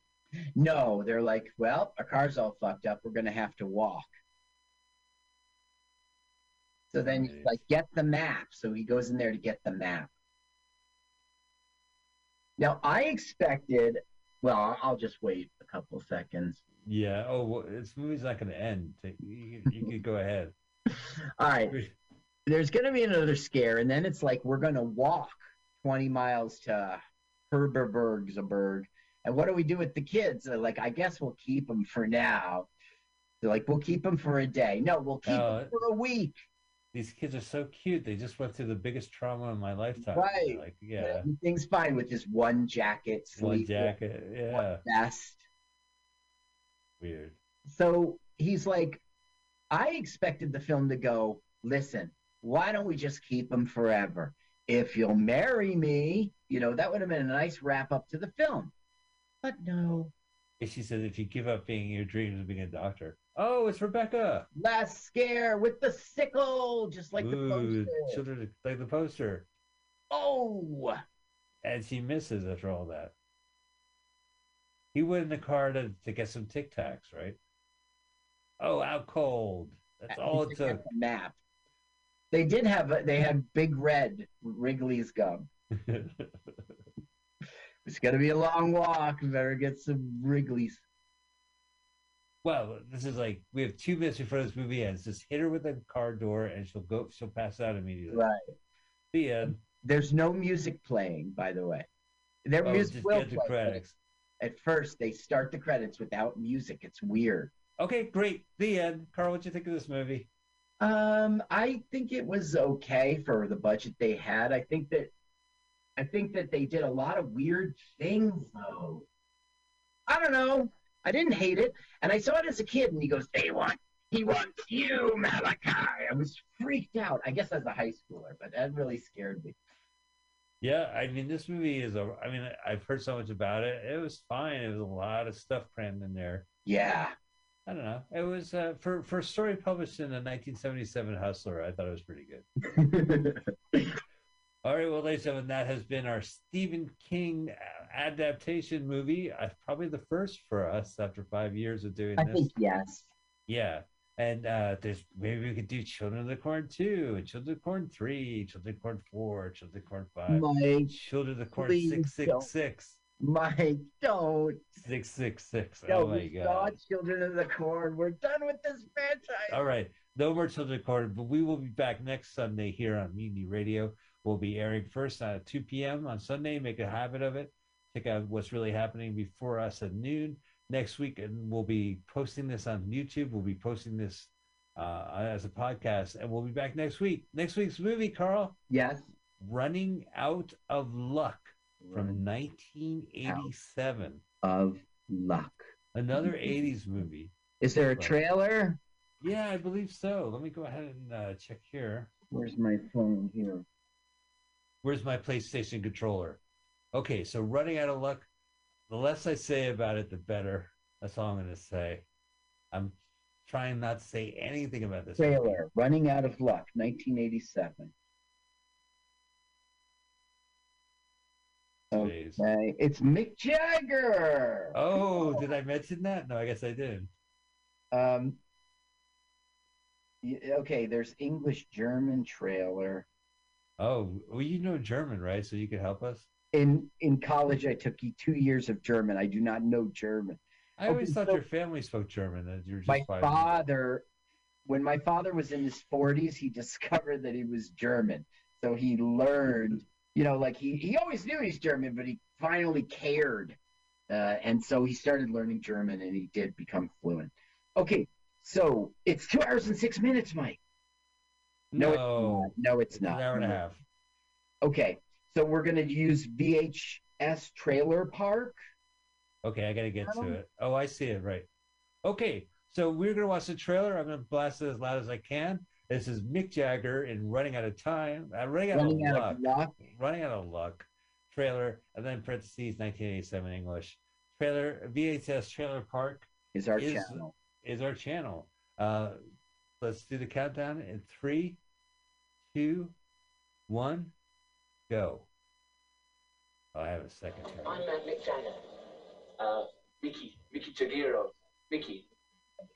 No, they're like, well, our car's all fucked up. We're going to have to walk. So then he's Nice. like, get the map. So he goes in there to get the map. Now, I expected, well, I'll just wait a couple seconds. Yeah. Oh, well, this movie's not gonna end. You, you can go ahead. All right, there's going to be another scare, and then it's like, we're going to walk 20 miles to Herberbergsburg. And what do we do with the kids? They're like, I guess we'll keep them for now. They're like, we'll keep them for a day. No, we'll keep No, them for a week. These kids are so cute. They just went through the biggest trauma in my lifetime. Right. Like, yeah, Everything's fine with this one jacket, one jacket. Yeah, vest. weird. So he's like, I expected the film to go, listen, why don't we just keep them forever? If you'll marry me, you know, that would have been a nice wrap up to the film. But no, She says, if you give up being your dreams of being a doctor. Oh, it's Rebecca. Last scare with the sickle, just like the poster. children like the poster. Oh, And she misses after all that. He went in the car to, to get some Tic Tacs, right? Oh, out cold. That's all it took. the map. They did have a, they had Big Red Wrigley's gum. It's gonna be a long walk. Better get some Wrigley's. Well, this is like we have two minutes before this movie ends. Just hit her with a car door and she'll go she'll pass out immediately. Right. The end. There's no music playing, by the way. Their Oh, music just will get the play, credits. At first, they start the credits without music. It's weird. Okay, great. The end. Carl, what'd you think of this movie? Um, I think it was okay for the budget they had. I think that I think that they did a lot of weird things though. I don't know. I didn't hate it. And I saw it as a kid and he goes, They want he wants you, Malachi. I was freaked out. I guess as a high schooler, but that really scared me. Yeah, I mean, this movie is a. I mean, I've heard so much about it. It was fine. It was a lot of stuff crammed in there. Yeah. I don't know. It was uh, for for a story published in a 1977 Hustler. I thought it was pretty good. All right, well, ladies and gentlemen, that has been our Stephen King uh, adaptation movie. Uh, probably the first for us after five years of doing I this. think yes. Yeah. And uh, there's maybe we could do Children of the Corn 2, and Children of the Corn 3, Children of the Corn 4, Children of the Corn 5, Mike, Children of the Corn please 666. Mike, don't. 666. No, oh my we God. Children of the Corn. We're done with this franchise. All right. No more Children of the Corn, but we will be back next Sunday here on Mutiny Radio. We'll be airing first at 2 p.m. on Sunday. Make a habit of it. Check out what's really happening before us at noon. Next week, and we'll be posting this on YouTube. We'll be posting this uh, as a podcast, and we'll be back next week. Next week's movie, Carl, Yes. Running Out of Luck from 1987. of luck. Another 80s movie. Is there a trailer? Yeah, I believe so. Let me go ahead and uh, check here. Where's my phone here? Where's my PlayStation controller? Okay, so running out of luck. The less I say about it, the better. That's all I'm going to say. I'm trying not to say anything about this. Trailer. Running Out of Luck, 1987. Jeez. Okay. It's Mick Jagger. Oh, did I mention that? No, I guess I did. Um. Okay, there's English German trailer. Oh, well, you know German, right? So you could help us. In in college, I took two years of German. I do not know German. I always Okay, thought so- your family spoke German. That you were just my father when my father was in his 40s he discovered that he was german so he learned you know like he, he always knew he's german but he finally cared uh, and so he started learning german and he did become fluent okay so it's two hours and six minutes mike No, it's not. no it's it's an hour and a half. okay so we're going to use vhs trailer park Okay, I got to get I to it. Oh, I see it. Right. Okay, so we're going to watch the trailer. I'm going to blast it as loud as I can. This is Mick Jagger in Running Out of Time, uh, Running Out running of out Luck, of luck Running Out of Luck trailer, and then parentheses 1987 English trailer. VHS Trailer Park is our Is- channel is our channel. Uh, let's do the countdown in three, two, one, go. Oh, I have a second. here. I'm uh, Mick Jagger. Uh, Mickey, Mickey Jagger. Mickey.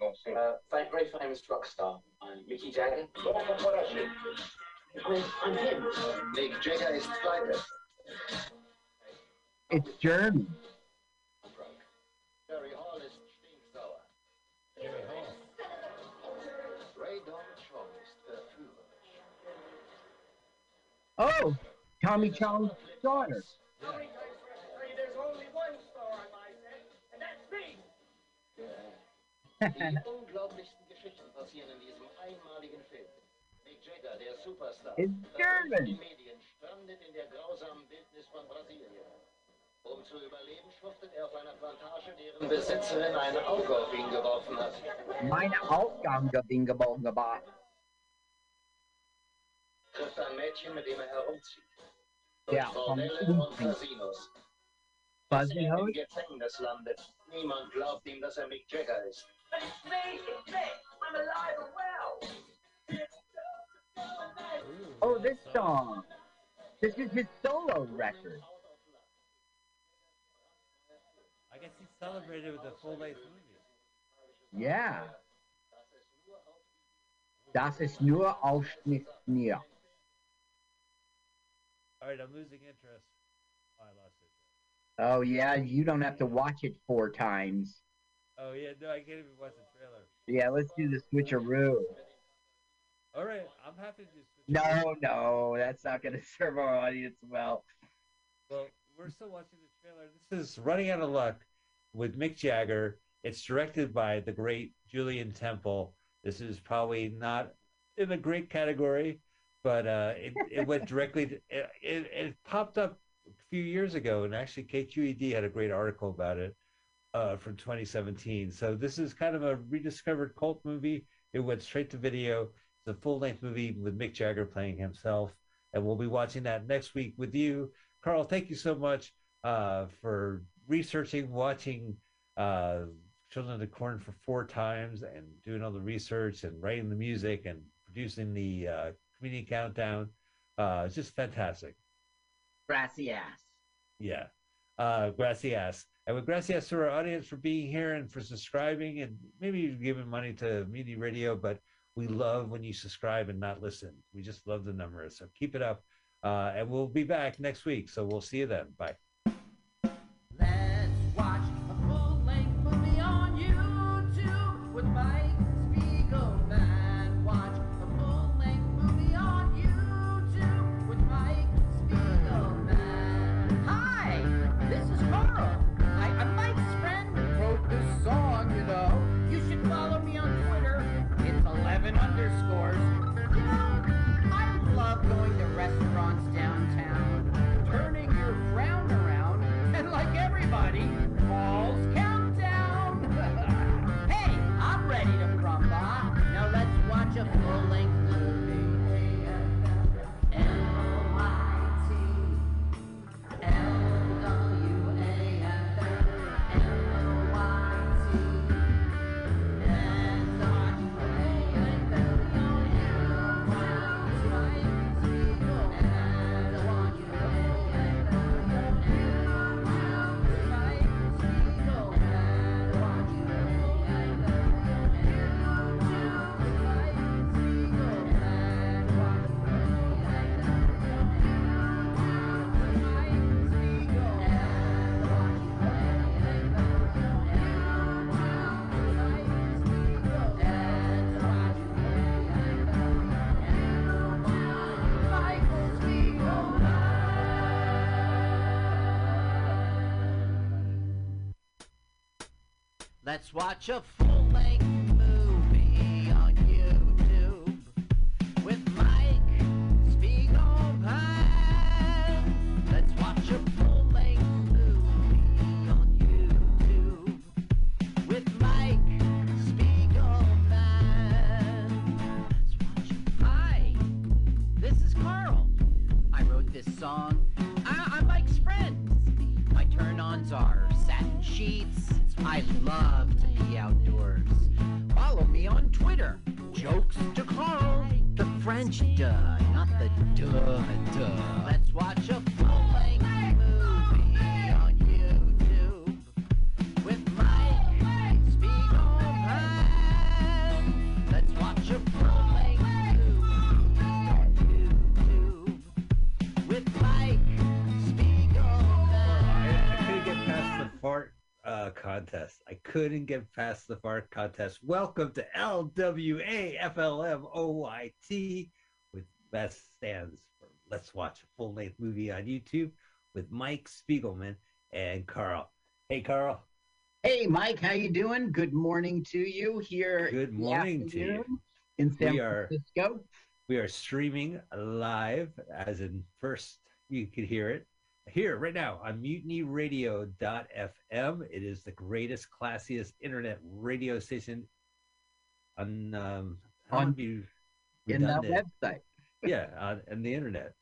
Uh, fa- very famous rock star. I'm Mickey Jagger. What, what, what are you? I'm, I'm him. Mick Jagger ist pleite. it's german oh tommy chong's daughter There's only one star on my set, and that's me. Die unglaublichsten Geschichten passieren in diesem einmaligen Film. Mick Jagger, der Superstar, It's German. die Medien, strandet in der grausamen Wildnis von Brasilien. Um zu überleben, schuftet er auf einer Plantage, deren Besitzerin ein Auge auf ihn geworfen hat. meine Aufgabe Bingabongaba. Trifft ein Mädchen, mit dem er herumzieht. Ja, Durch vom Bordelle und Casinos. Bis er im Gefängnis landet, Niemand glaubt ihm, dass er Mick Jagger ist. But it's me, it's Mick. I'm alive and well. Oh, this song. This is his solo record. I guess he celebrated with a full length movie. Yeah. Das ist nur Ausschnitt mir. All right, I'm losing interest. Oh, I lost it. Oh yeah, you don't have to watch it four times. Oh yeah, no, I can't even watch the trailer. Yeah, let's do the switcheroo. All right, I'm happy to. No, no, that's not going to serve our audience well. Well, we're still watching the trailer. This is Running Out of Luck with Mick Jagger. It's directed by the great Julien Temple. This is probably not in the great category, but uh, it, it went directly to, it, it, it popped up a few years ago, and actually KQED had a great article about it uh, from 2017. So this is kind of a rediscovered cult movie. It went straight to video. It's a full length movie with Mick Jagger playing himself, and we'll be watching that next week with you. Carl, thank you so much uh, for researching, watching uh, Children of the Corn for four times, and doing all the research and writing the music and producing the uh, community countdown. Uh, it's just fantastic. Brassy ass. Yeah. Uh, gracias. And with gracias to our audience for being here and for subscribing and maybe giving money to Mutiny Radio, but we love when you subscribe and not listen. We just love the numbers. So keep it up. Uh, and we'll be back next week. So we'll see you then. Bye. Watch a couldn't get past the fart contest. Welcome to LWAFLMOYT with that stands for Let's Watch a Full Length Movie on YouTube with Mike Spiegelman and Carl. Hey, Carl. Hey, Mike, how you doing? Good morning to you here. Good morning to you. In San We are- Francisco. We are streaming live, as in first you could hear it here right now on mutinyradio.fm. It is the greatest, classiest internet radio station on um, On- wanna in that website. yeah, on, on the internet.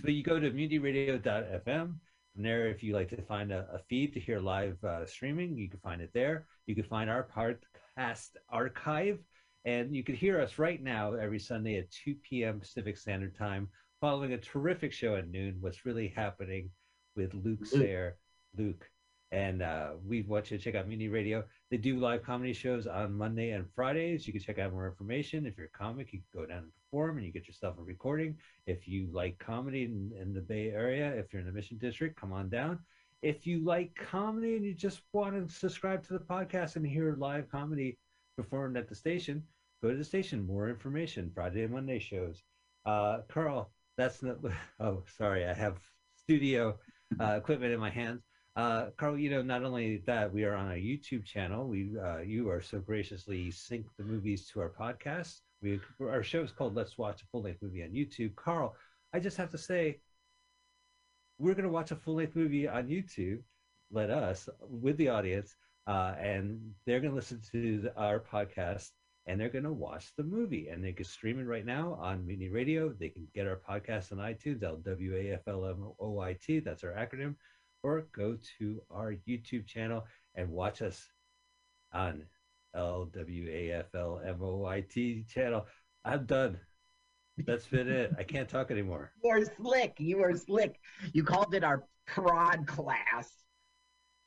So you go to mutinyradio.fm, and And there, if you like to find a, a feed to hear live uh, streaming, you can find it there. You can find our podcast archive, and you can hear us right now every Sunday at 2 p.m. Pacific Standard Time, following a terrific show at noon. What's really happening with Luke Sayre, Luke, and uh, we want you to check out Mutiny Radio. They do live comedy shows on Monday and Fridays. You can check out more information. If you're a comic, you can go down and perform, and you get yourself a recording. If you like comedy in, in the Bay Area, if you're in the Mission District, come on down. If you like comedy and you just want to subscribe to the podcast and hear live comedy performed at the station, go to the station. More information. Friday and Monday shows. Uh, Carl, that's not. Oh, sorry, I have studio uh, equipment in my hands. Uh, Carl, you know, not only that, we are on a YouTube channel. We, uh, you are so graciously sync the movies to our podcast. We, our show is called "Let's Watch a Full Length Movie" on YouTube. Carl, I just have to say, we're going to watch a full length movie on YouTube. Let us with the audience, uh, and they're going to listen to the, our podcast, and they're going to watch the movie, and they can stream it right now on Mutiny Radio. They can get our podcast on iTunes, L W A F L M O I T. That's our acronym or go to our YouTube channel and watch us on LWAFLMOIT channel. I'm done. That's been it. I can't talk anymore. You are slick. You are slick. You called it our prod class.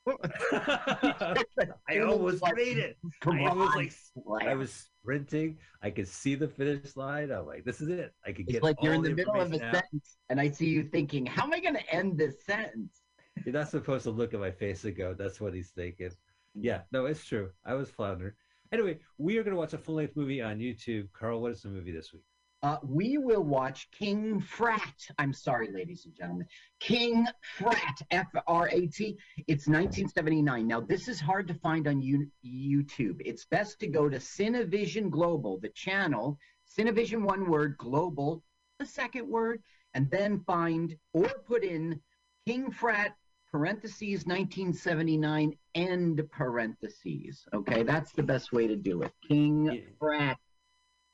I almost made it. I almost like I was sprinting. I could see the finish line. I'm like, this is it. I could get. It's get like you're in the middle of a out. sentence, and I see you thinking, "How am I going to end this sentence?" You're not supposed to look at my face and go, that's what he's thinking. Mm-hmm. Yeah, no, it's true. I was floundering. Anyway, we are going to watch a full length movie on YouTube. Carl, what is the movie this week? Uh, we will watch King Frat. I'm sorry, ladies and gentlemen. King Frat, F R A T. It's 1979. Now, this is hard to find on you- YouTube. It's best to go to Cinevision Global, the channel, Cinevision one word, Global, the second word, and then find or put in King Frat, parentheses, 1979, end parentheses. Okay, that's the best way to do it. King Yeah. Frat.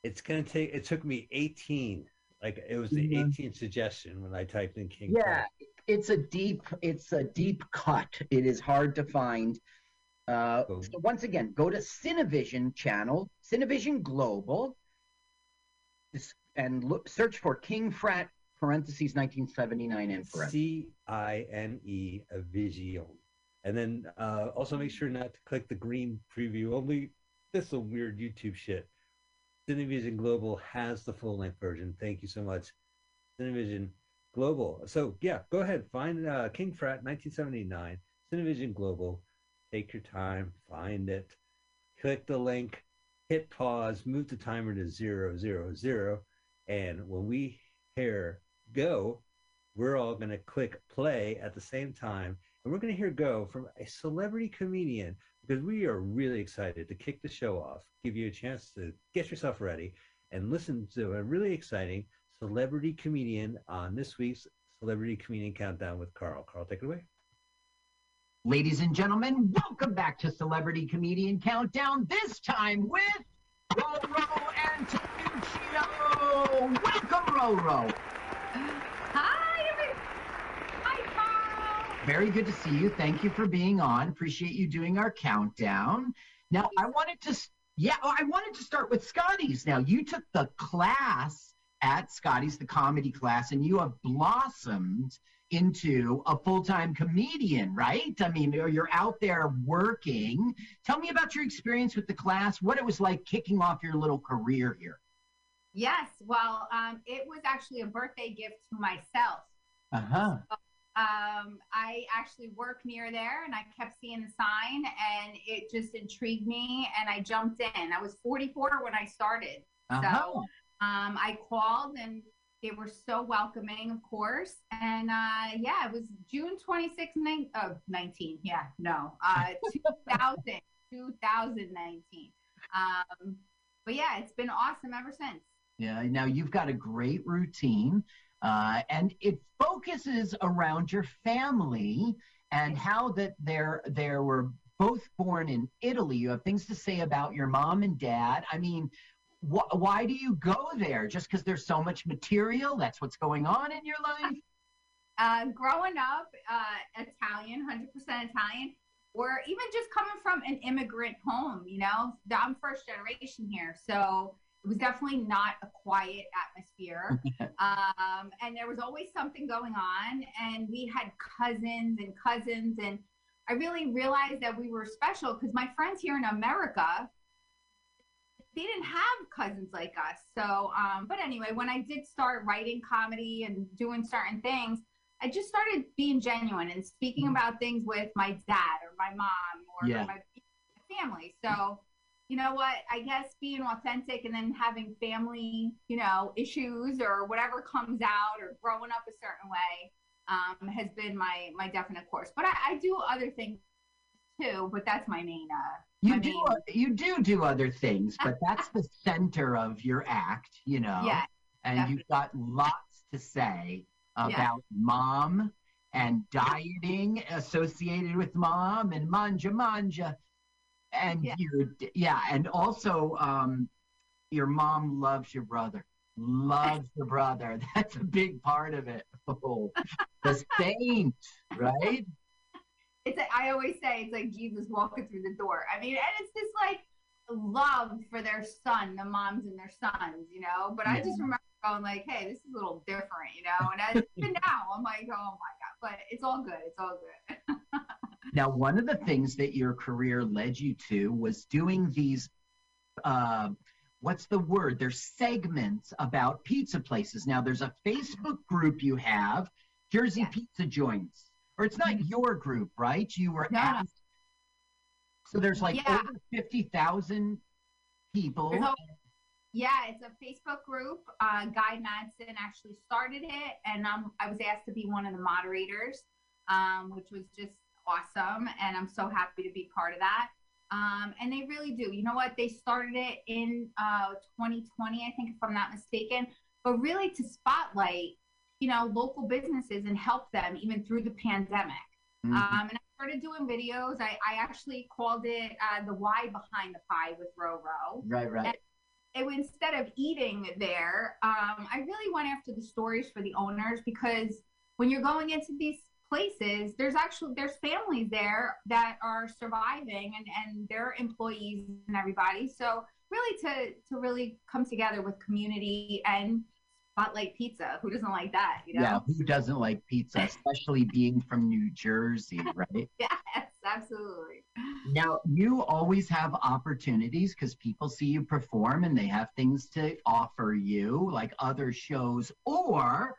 It's going to take, it took me 18. Like it was the Mhm. 18th suggestion when I typed in King. Yeah, Frat. it's a deep it's a deep cut. It is hard to find. Uh, Cool. so once again, go to Cinevision channel, Cinevision Global, and look search for King Frat parentheses 1979 and parentheses. C I N E a Vision. And then uh, also make sure not to click the green preview only. This is some weird YouTube shit. Cinevision Global has the full length version. Thank you so much, Cinevision Global. So yeah, go ahead. Find uh, King Frat 1979 Cinevision Global. Take your time, find it, click the link, hit pause, move the timer to zero zero zero, and when we hear go, we're all going to click play at the same time. And we're going to hear go from a celebrity comedian because we are really excited to kick the show off give you a chance to get yourself ready and listen to a really exciting celebrity comedian on this week's celebrity comedian countdown with carl carl take it away Ladies and gentlemen, welcome back to Celebrity Comedian Countdown. This time with Roro and Tanuccio. Welcome, Roro. Hi, every- Hi, Carl. Very good to see you. Thank you for being on. Appreciate you doing our countdown. Now, I wanted to, yeah, oh, I wanted to start with Scotty's. Now, you took the class at Scotty's, the comedy class, and you have blossomed into a full-time comedian, right? I mean, you're you're out there working. Tell me about your experience with the class, what it was like kicking off your little career here. Yes, well, um, it was actually a birthday gift to myself. Uh-huh. Um, I actually work near there and I kept seeing the sign and it just intrigued me and I jumped in. I was 44 when I started. Uh-huh. So um, I called and they were so welcoming, of course. And uh, yeah, it was June 26, nine, oh, 19. Yeah, no, uh, 2000, 2019. Um, but yeah, it's been awesome ever since. Yeah, now you've got a great routine, uh, and it focuses around your family and how that they're they were both born in Italy. You have things to say about your mom and dad. I mean, wh- why do you go there? Just because there's so much material? That's what's going on in your life. uh, growing up uh, Italian, 100% Italian, or even just coming from an immigrant home, you know, I'm first generation here. So it was definitely not a quiet atmosphere. um, and there was always something going on. And we had cousins and cousins. And I really realized that we were special because my friends here in America, they didn't have cousins like us. So, um, but anyway, when I did start writing comedy and doing certain things, I just started being genuine and speaking mm. about things with my dad or my mom or yeah. my family. So, you know what? I guess being authentic and then having family, you know, issues or whatever comes out or growing up a certain way um, has been my my definite course. But I, I do other things too. But that's my main. Uh, you my do main... you do do other things, but that's the center of your act, you know. Yeah. And definitely. you've got lots to say about mom and dieting associated with mom and manja manja and Yeah. your yeah and also um your mom loves your brother loves your brother that's a big part of it oh, the saint right it's like I always say it's like Jesus walking through the door. I mean, and it's just like love for their son, the moms and their sons, you know. But I just remember going like, hey, this is a little different, you know. And I, even now, I'm like, oh my god, but it's all good. It's all good. Now, one of the things that your career led you to was doing these, uh, what's the word? There's segments about pizza places. Now, there's a Facebook group you have, Jersey Yeah. Pizza Joints, or it's not your group, right? You were No, asked. So there's like Yeah. over 50,000 people. Yeah, it's a Facebook group. Uh, Guy Madsen actually started it, and um, I was asked to be one of the moderators, um, which was just awesome. And I'm so happy to be part of that. Um, and they really do. You know what? They started it in uh, 2020, I think, if I'm not mistaken, but really to spotlight, you know, local businesses and help them even through the pandemic. Mhm. Um, and I started doing videos. I, I actually called it uh, the why behind the pie with Ro Ro right, right. it instead of eating there, um, I really went after the stories for the owners because when you're going into these places, there's actually there's families there that are surviving and and their employees and everybody. So really to to really come together with community and spotlight pizza. Who doesn't like that? You know? Yeah, who doesn't like pizza, especially being from New Jersey, right? Yes, absolutely. Now, you always have opportunities because people see you perform and they have things to offer you, like other shows, or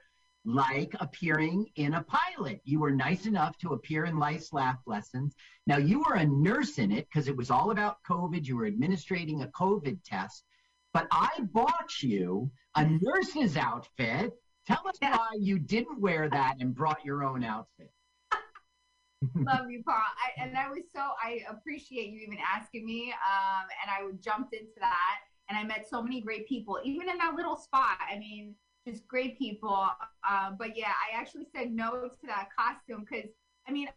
like appearing in a pilot. You were nice enough to appear in Life's Laugh Lessons. Now, you were a nurse in it because it was all about COVID. You were administrating a COVID test. But I bought you a nurse's outfit. Tell us Yeah. why you didn't wear that and brought your own outfit. Love you, Paul. I, and I was so I appreciate you even asking me. Um, and I jumped into that, and I met so many great people, even in that little spot. I mean, just great people. Um, but yeah, I actually said no to that costume because I mean,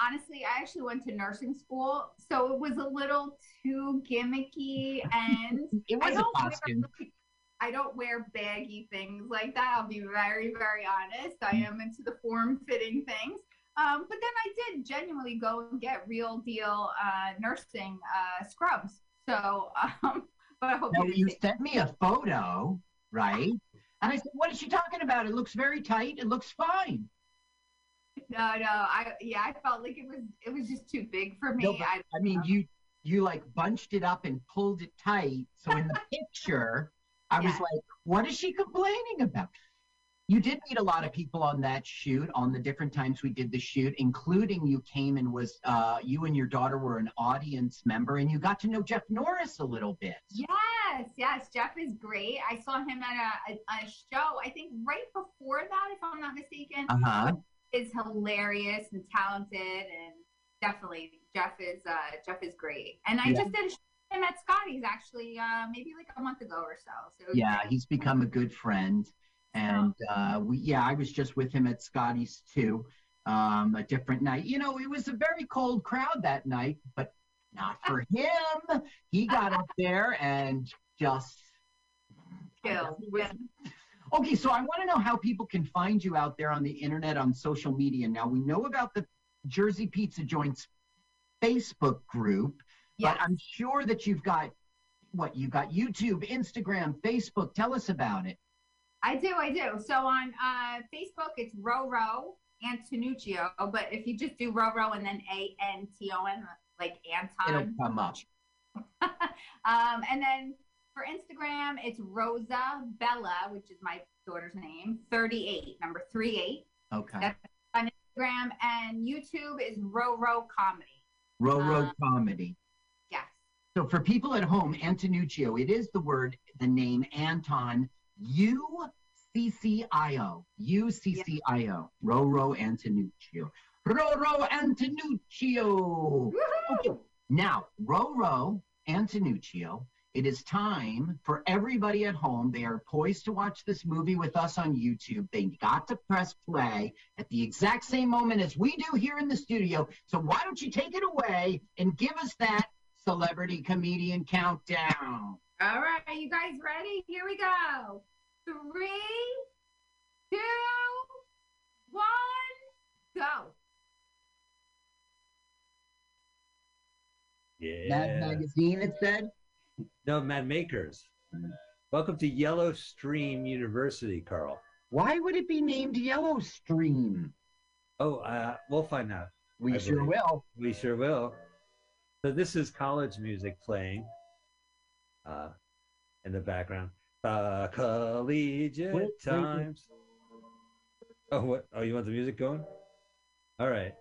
honestly, I actually went to nursing school, so it was a little too gimmicky, and It I was a don't wear costume. I don't wear baggy things like that. I'll be very, very honest. I am into the form fitting things. Um, but then I did genuinely go and get real deal uh, nursing uh, scrubs. So, um, but I hope No, you you sent me a photo, right? And I said, "What is she talking about? It looks very tight. It looks fine." No, no. I yeah, I felt like it was it was just too big for me. No, I, I mean, you you like bunched it up and pulled it tight. So in the picture, I was like, "What is she complaining about?" You did meet a lot of people on that shoot, on the different times we did the shoot, including you came and was uh, you and your daughter were an audience member, and you got to know Jeff Norris a little bit. Yes, yes. Jeff is great. I saw him at a, a, a show. I think right before that, if I'm not mistaken. Uh huh. is hilarious and talented and definitely Jeff is uh Jeff is great. And I Yeah. just did a show with him at Scotty's actually uh maybe like a month ago or so. So Yeah, he's become a good friend. And uh, we, yeah, I was just with him at Scotty's too, um, a different night. You know, it was a very cold crowd that night, but not for him. He got up there and just. He Okay, so I want to know how people can find you out there on the internet on social media. Now we know about the Jersey Pizza Joints Facebook group, Yes. but I'm sure that you've got what you got YouTube, Instagram, Facebook. Tell us about it. I do, I do. So on uh, Facebook, it's Roro Antonuccio, but if you just do Roro and then A N T O N, like It'll Anton. come up. um, and then for Instagram, it's Rosa Bella, which is my daughter's name, 38, number 38. Okay. That's on Instagram. And YouTube is Roro Comedy. Roro uh, comedy. Yes. So for people at home, Antonuccio, it is the word, the name Anton, U C C I O. U C C I O. Roro Antonuccio. Roro Antonuccio. Okay. Now, Roro Antonuccio, it is time for everybody at home. They are poised to watch this movie with us on YouTube. They got to press play at the exact same moment as we do here in the studio. So why don't you take it away and give us that celebrity comedian countdown? All right, are you guys ready? Here we go. Three, two, one, go. Yeah. Mad Magazine, it said. No, Mad Makers. Welcome to Yellow Stream University, Carl. Why would it be named Yellow Stream? Oh, uh, we'll find out. We I sure believe. will. We sure will. So this is college music playing uh, in the background. Uh, collegiate Wait, wait, wait. times. Oh, what? Oh, you want the music going? All right.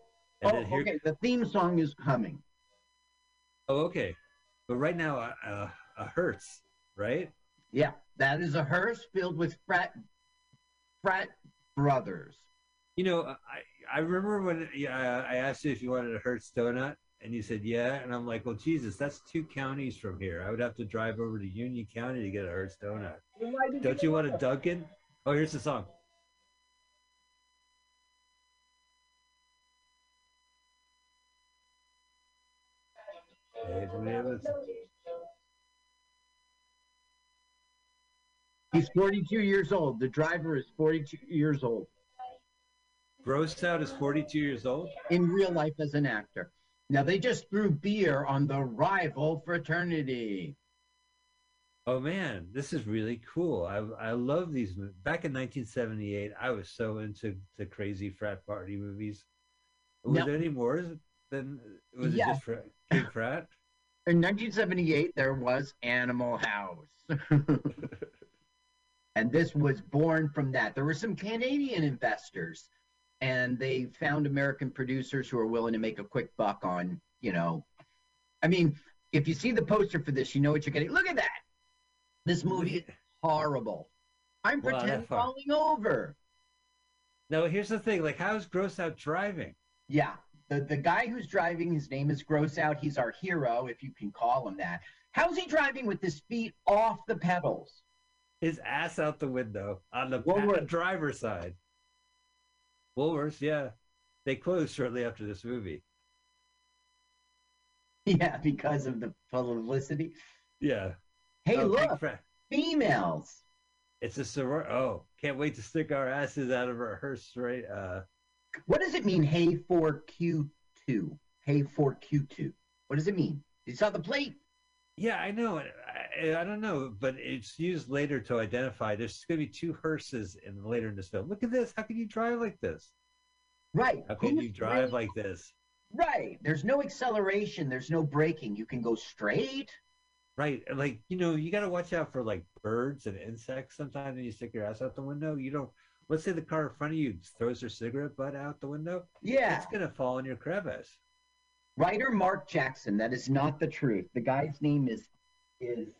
And Oh, here, okay. The theme song is coming. oh, okay. But right now, uh, uh, a Hertz, right? Yeah, that is a hearse filled with frat frat brothers. You know, I I remember when yeah, I asked you if you wanted a Hertz donut, and you said yeah, and I'm like, well, Jesus, that's two counties from here. I would have to drive over to Union County to get a Hertz donut. Don't you want a Dunkin'? Oh, here's the song. He's 42 years old. The driver is 42 years old Gross out is 42 years old. in real life as an actor. Now they just threw beer on the rival fraternity. Oh man, this is really cool. I I love these. Back in 1978, I was so into the crazy frat party movies. Was Now- there any more than was it just Frat? In 1978, there was Animal House. and this was born from that. There were some Canadian investors, and they found American producers who are willing to make a quick buck on, you know. I mean, if you see the poster for this, you know what you're getting. Look at that. This movie is horrible. I'm that pretending falling over. No, here's the thing. Like, how's Gross out driving? Yeah. The, the guy who's driving, his name is Gross Out. He's our hero, if you can call him that. How's he driving with his feet off the pedals? His ass out the window on the Woolworths. pa- driver's side. Woolworths, yeah, they closed shortly after this movie. Yeah, because of the publicity. Yeah. Hey, Oh, look, females. It's a soror. Oh, can't wait to stick our asses out of our hearse, right? Uh, What does it mean, hey for Q2? Hey for Q2. What does it mean? You saw the plate? Yeah, I know. I, I don't know, but it's used later to identify. There's going to be two hearses in later in this film. Look at this. How can you drive like this? Right. How can Who's you drive like this? Right. There's no acceleration. There's no braking. You can go straight. Right. Like, you know, you got to watch out for like birds and insects sometimes when you stick your ass out the window. You don't, let's say the car in front of you throws their cigarette butt out the window. Yeah. It's going to fall in your crevice. Writer Mark Jackson. That is not the truth. The guy's name is is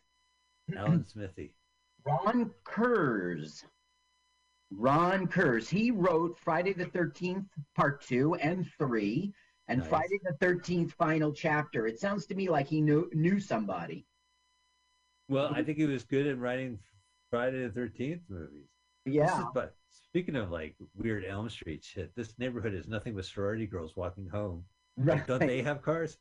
Alan Smithee. Ron Kurz. Ron Kurz. He wrote Friday the 13th, part two and three, and Nice. Friday the 13th, final chapter. It sounds to me like he knew, knew somebody. Well, I think he was good at writing Friday the 13th movies. Yeah. is, but speaking of like weird Elm Street shit, this neighborhood is nothing but sorority girls walking home. Like, don't they have cars?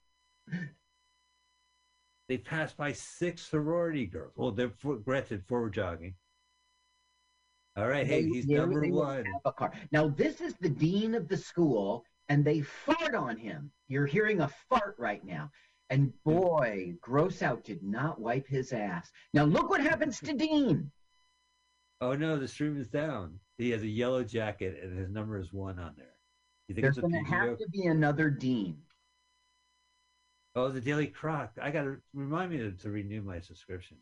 They passed by six sorority girls. Well, they're for, granted forward jogging. All right, hey, he's number one. Now this is the dean of the school, and they fart on him. You're hearing a fart right now. And boy, gross out did not wipe his ass. Now look what happens to Dean. Oh no, the stream is down. He has a yellow jacket and his number is one on there. You think There's going to have to be another Dean. Oh, the Daily Croc. I gotta remind me to, to renew my subscription.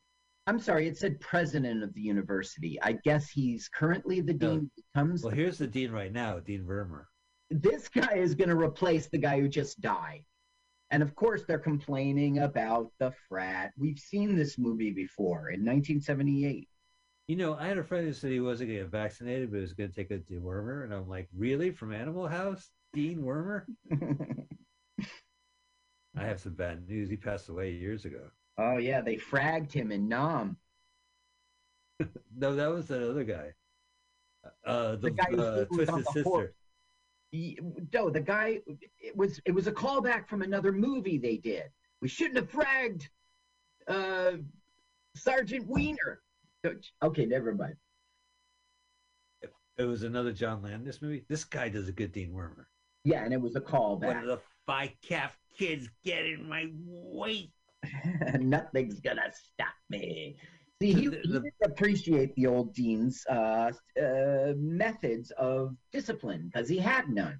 I'm sorry, it said president of the university. I guess he's currently the No. dean. Becomes Well, here's the dean right now, Dean Vermeer. this guy is going to replace the guy who just died. And of course, they're complaining about the frat. We've seen this movie before in 1978. You know, I had a friend who said he wasn't going to get vaccinated, but he was going to take a dewormer, and I'm like, really? From Animal House, Dean Wormer? I have some bad news. He passed away years ago. oh yeah, they fragged him in Nam. No, that was that other guy. Uh, the, The guy who uh, Twisted the Sister. horse. He- No, the guy. It was it was a callback from another movie they did. We shouldn't have fragged uh, Sergeant Wiener. Okay, never mind. It was another John Landis movie. This guy does a good Dean Wormer. Yeah, and it was a One callback. of the five calf kids get in my way. Nothing's gonna stop me. See, he, the- he the- didn't appreciate the old dean's uh, uh, methods of discipline because he had none.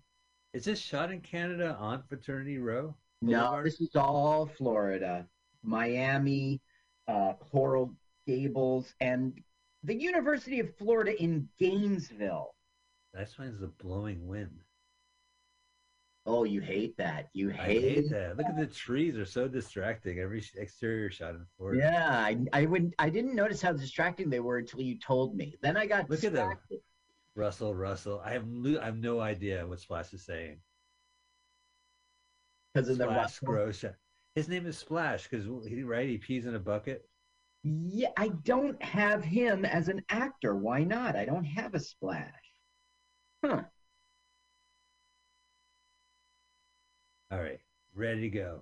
Is this shot in Canada on Fraternity Row? No, this is all Florida, Miami, uh, Coral Gables, and the University of Florida in Gainesville. That's That means a blowing wind. Oh, you hate that. You I hate, hate that. Look at the trees; they're so distracting. Every exterior shot in Florida. Yeah, I, I wouldn't. I didn't notice how distracting they were until you told me. Then I got Look at them. distracted. Russell, Russell. I have lo- I have no idea what Splash is saying. because of the Splash Russell. gross. His name is Splash because he right he pees in a bucket. Yeah, I don't have him as an actor. Why not? I don't have a splash. Huh. All right, ready to go.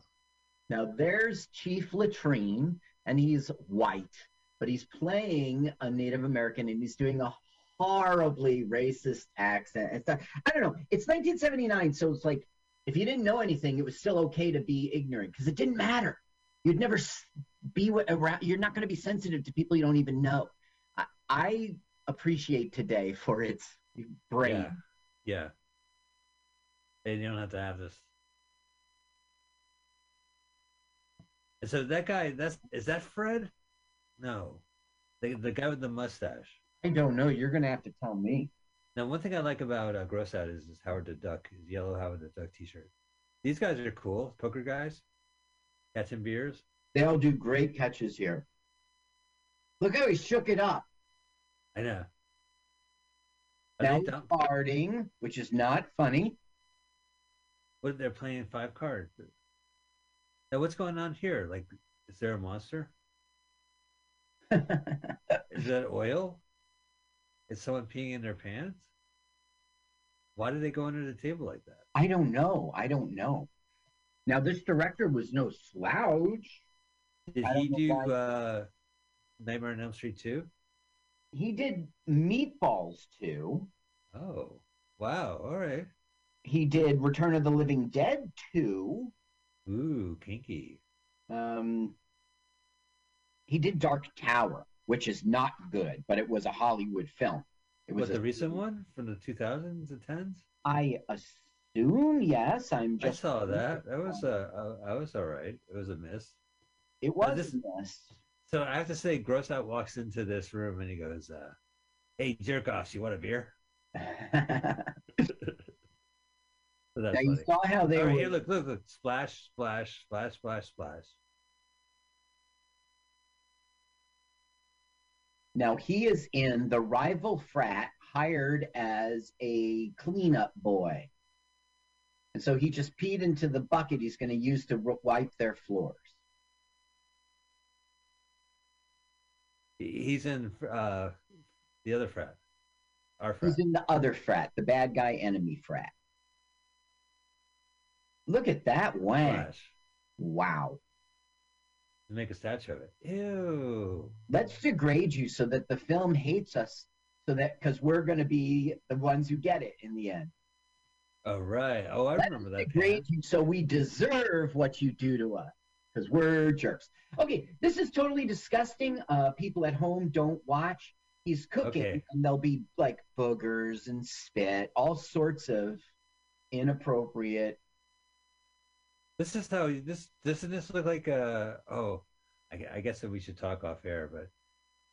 Now there's Chief Latrine, and he's white, but he's playing a Native American, and he's doing a horribly racist accent. It's not, I don't know. It's 1979, so it's like if you didn't know anything, it was still okay to be ignorant because it didn't matter. You'd never be wi- around. You're not going to be sensitive to people you don't even know. I, I appreciate today for its brain. Yeah, yeah. And you don't have to have this. And so that guy, that's is that Fred? No, the the guy with the mustache. I don't know. You're going to have to tell me. Now, one thing I like about uh, Gross Out is, is Howard the Duck, his yellow Howard the Duck T-shirt. These guys are cool, poker guys, catching beers. They all do great catches here. Look how he shook it up. I know. Are Now he's farting, which is not funny. What they're playing five cards. Now, what's going on here? Like, is there a monster? Is that oil? Is someone peeing in their pants? Why did they go under the table like that? I don't know. I don't know. Now this director was no slouch. Did he do uh, Nightmare on Elm Street 2? He did Meatballs too. Oh, wow. All right. He did Return of the Living Dead too. Ooh, kinky. Um, he did Dark Tower, which is not good, but it was a Hollywood film. It was What, the recent one from the 2000s and 10s? I assume yes. I'm I saw that. That was uh, uh, I was all right. It was a miss. It was this-. So I have to say, Gross Out walks into this room and he goes, uh, "Hey, jerk offs, you want a beer?" So that's now you funny. saw how they All right, were. here, look, look, look, splash, splash, splash, splash, splash. Now he is in the rival frat hired as a cleanup boy. And so he just peed into the bucket he's going to use to wipe their floors. He- He's in uh, the other frat, our frat. He's in the other frat, the bad guy enemy frat. Look at that wang. Wow. Make a statue of it. Ew. Let's degrade you so that the film hates us so that because we're going to be the ones who get it in the end. Oh right. Oh, I That remember that. the grade Pam. you- so we deserve what you do to us because we're jerks. Okay, this is totally disgusting. Uh, people at home don't watch. He's cooking, Okay. and there'll be like boogers and spit, all sorts of inappropriate. This is how this doesn't this look like a oh, I, I guess that we should talk off air, but